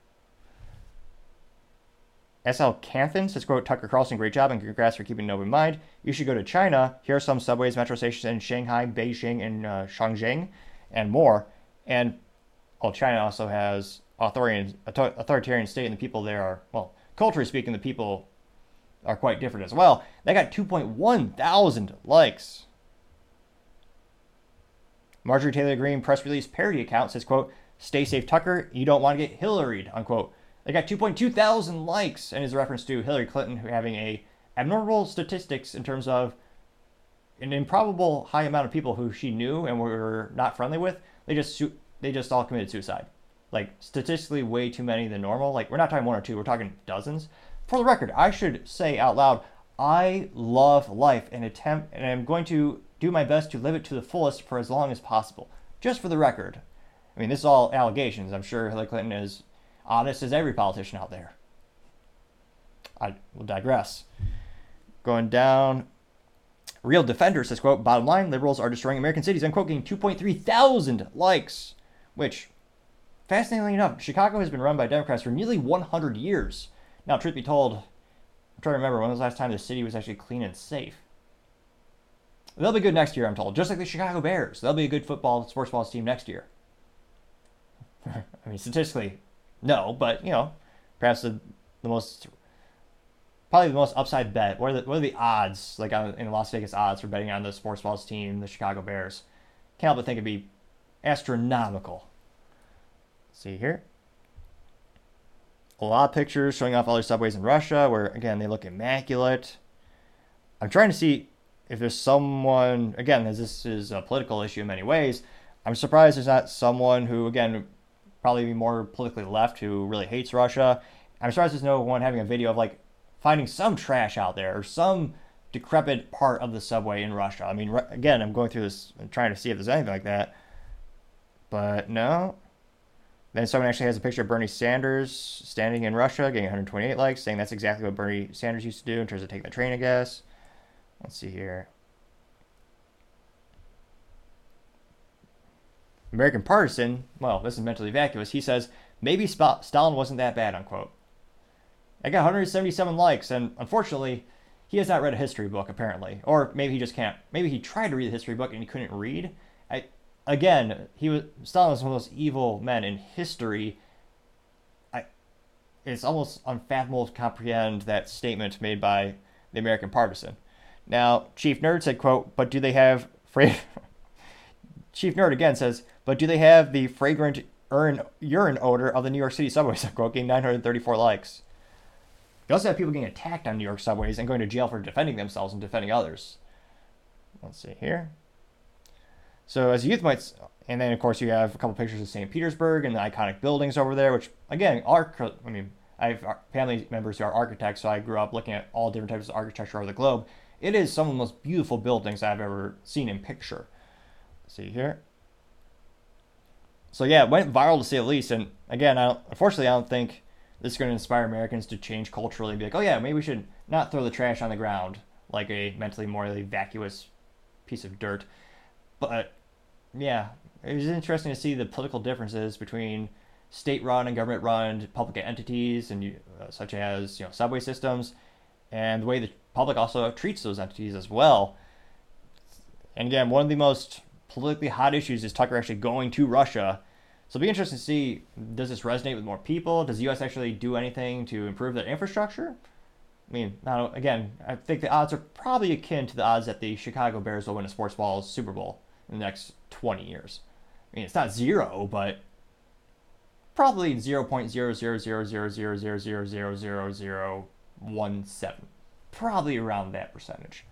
SL Kanthan says, quote, Tucker Carlson, great job and congrats for keeping an open mind. You should go to China. Here are some subways, metro stations in Shanghai, Beijing, and uh, and more. And, well, China also has authoritarian, authoritarian state, and the people there are, well, culturally speaking, the people are quite different as well. They got 2.1 thousand likes. Marjorie Taylor Greene press release parody account says, quote, stay safe, Tucker. You don't want to get Hillaried, unquote. They got 2.2 thousand likes and is a reference to Hillary Clinton having a abnormal statistics in terms of an improbable high amount of people who she knew and were not friendly with. They just they just all committed suicide. Like statistically way too many than normal. Like we're not talking one or two, we're talking dozens. For the record, I should say out loud, I love life and attempt and I'm going to do my best to live it to the fullest for as long as possible. Just for the record. I mean, this is all allegations. I'm sure Hillary Clinton is honest as every politician out there. I will digress. Going down, Real Defender says, quote, bottom line, liberals are destroying American cities, unquote, getting 2.3 thousand likes, which, fascinatingly enough, Chicago has been run by Democrats for nearly 100 years. Now, truth be told, I'm trying to remember when was the last time the city was actually clean and safe. They'll be good next year, I'm told. Just like the Chicago Bears. They'll be a good football, sports balls team next year. I mean, statistically, no, but, you know, perhaps the, the most, probably the most upside bet. What are the, what are the odds, like on, in Las Vegas odds for betting on the sports balls team, the Chicago Bears? Can't help but think it'd be astronomical. Let's see here. A lot of pictures showing off all other subways in Russia where, again, they look immaculate. I'm trying to see if there's someone, again, as this is a political issue in many ways, I'm surprised there's not someone who, again, probably be more politically left who really hates Russia. I'm surprised there's no one having a video of like finding some trash out there or some decrepit part of the subway in Russia. I mean, again, I'm going through this and trying to see if there's anything like that. But no. Then someone actually has a picture of Bernie Sanders standing in Russia, getting 128 likes, saying that's exactly what Bernie Sanders used to do in terms of taking the train, I guess. Let's see here. American Partisan, well, this is mentally vacuous. He says maybe Stalin wasn't that bad, unquote. I got 177 likes, and unfortunately, he has not read a history book apparently, or maybe he just can't. Maybe he tried to read the history book and he couldn't read. I, again, he was Stalin was one of those evil men in history. I, it's almost unfathomable to comprehend that statement made by the American Partisan. Now, Chief Nerd said, quote, but do they have fra- Chief Nerd again says, but do they have the fragrant urine, urine odor of the New York City subways? Quote, getting 934 likes. You also have people getting attacked on New York subways and going to jail for defending themselves and defending others. Let's see here. So as youth might, and then of course you have a couple pictures of St. Petersburg and the iconic buildings over there, which again, are I mean, I have family members who are architects, so I grew up looking at all different types of architecture over the globe. It is some of the most beautiful buildings I've ever seen in picture. See here. So yeah, it went viral to say the least. And again, I unfortunately, I don't think this is going to inspire Americans to change culturally and be like, oh yeah, maybe we should not throw the trash on the ground like a mentally morally vacuous piece of dirt. But yeah, it was interesting to see the political differences between state-run and government-run public entities, and uh, such as you know subway systems, and the way the public also treats those entities as well. And again, one of the most politically hot issues is Tucker actually going to Russia. So it'll be interesting to see does this resonate with more people? Does the U.S. actually do anything to improve their infrastructure? I mean, now again, I think the odds are probably akin to the odds that the Chicago Bears will win a sports ball Super Bowl in the next 20 years. I mean, it's not zero, but probably 0.00000000017. Probably around that percentage.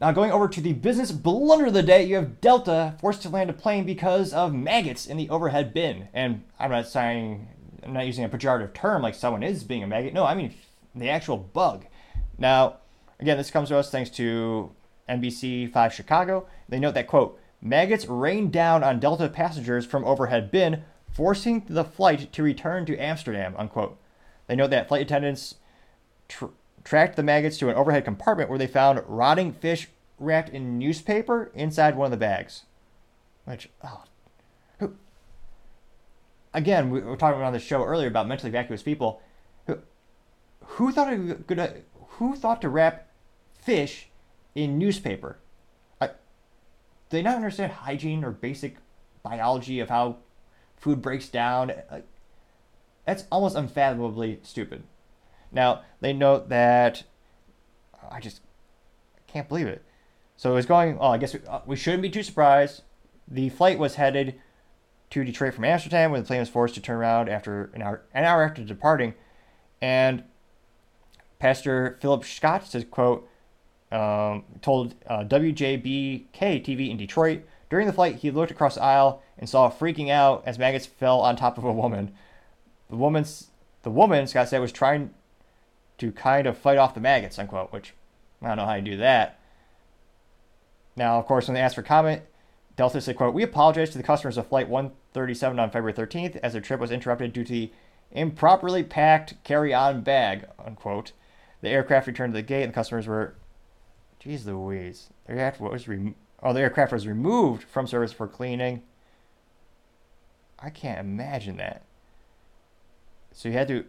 Now, going over to the business blunder of the day, you have Delta forced to land a plane because of maggots in the overhead bin. And I'm not saying, I'm not using a pejorative term like someone is being a maggot. No, I mean the actual bug. Now, again, this comes to us thanks to NBC 5 Chicago. They note that, quote, maggots rained down on Delta passengers from overhead bin, forcing the flight to return to Amsterdam, unquote. They note that flight attendants tr- tracked the maggots to an overhead compartment where they found rotting fish wrapped in newspaper inside one of the bags. Which, oh, who, again, we were talking on the show earlier about mentally vacuous people. Who, who thought gonna, who thought to wrap fish in newspaper? Do they not understand hygiene or basic biology of how food breaks down? That's almost unfathomably stupid. Now, they note that I just can't believe it. So it was going, oh, I guess we, uh, we shouldn't be too surprised. The flight was headed to Detroit from Amsterdam when the plane was forced to turn around after an hour, an hour after departing. And Pastor Philip Scott says, quote, um, told uh, WJBK TV in Detroit, during the flight, he looked across the aisle and saw freaking out as maggots fell on top of a woman. The woman's the woman, Scott said, was trying to kind of fight off the maggots, unquote, which I don't know how you do that. Now, of course, when they asked for comment, Delta said, quote, We apologize to the customers of Flight 137 on February 13th as their trip was interrupted due to the improperly packed carry-on bag, unquote. The aircraft returned to the gate and the customers were, geez Louise, the aircraft was, rem- oh, the aircraft was removed from service for cleaning. I can't imagine that. So you had to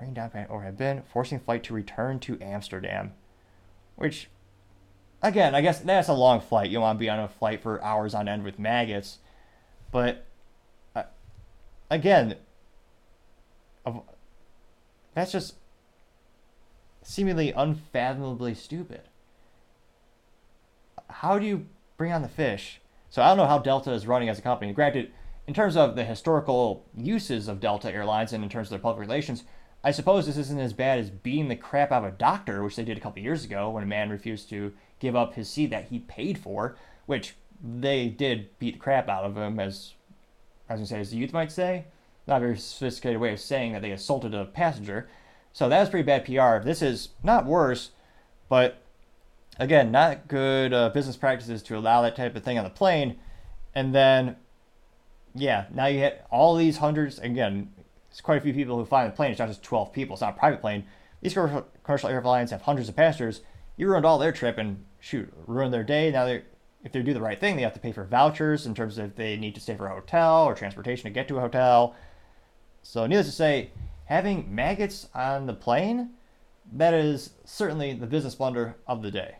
rain down or had been forcing flight to return to Amsterdam, which, again, I guess that's a long flight. You don't want to be on a flight for hours on end with maggots, but uh, again, that's just seemingly unfathomably stupid. How do you bring on the fish? So I don't know how Delta is running as a company. Granted, in terms of the historical uses of Delta Airlines and in terms of their public relations, I suppose this isn't as bad as beating the crap out of a doctor, which they did a couple years ago when a man refused to give up his seat that he paid for, which they did beat the crap out of him, as I was gonna say, as the youth might say. Not a very sophisticated way of saying that they assaulted a passenger. So that was pretty bad PR. This is not worse, but again, not good uh, business practices to allow that type of thing on the plane. And then, yeah, now you hit all these hundreds. Again, it's quite a few people who fly the plane. It's not just 12 people. It's not a private plane. These commercial airlines have hundreds of passengers. You ruined all their trip and shoot, ruined their day. Now they if they do the right thing, they have to pay for vouchers in terms of if they need to stay for a hotel or transportation to get to a hotel. So needless to say, having maggots on the plane, that is certainly the business blunder of the day.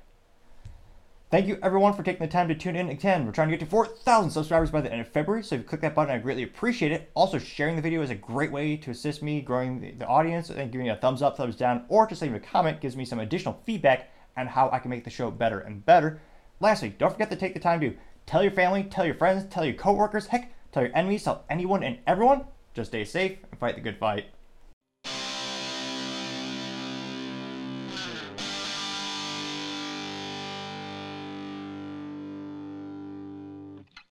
Thank you everyone for taking the time to tune in again. We're trying to get to 4,000 subscribers by the end of February, so if you click that button, I greatly appreciate it. Also, sharing the video is a great way to assist me growing the audience and giving a thumbs up, thumbs down, or just leaving a comment gives me some additional feedback on how I can make the show better and better. Lastly, don't forget to take the time to tell your family, tell your friends, tell your coworkers, heck, tell your enemies, tell anyone and everyone. Just stay safe and fight the good fight.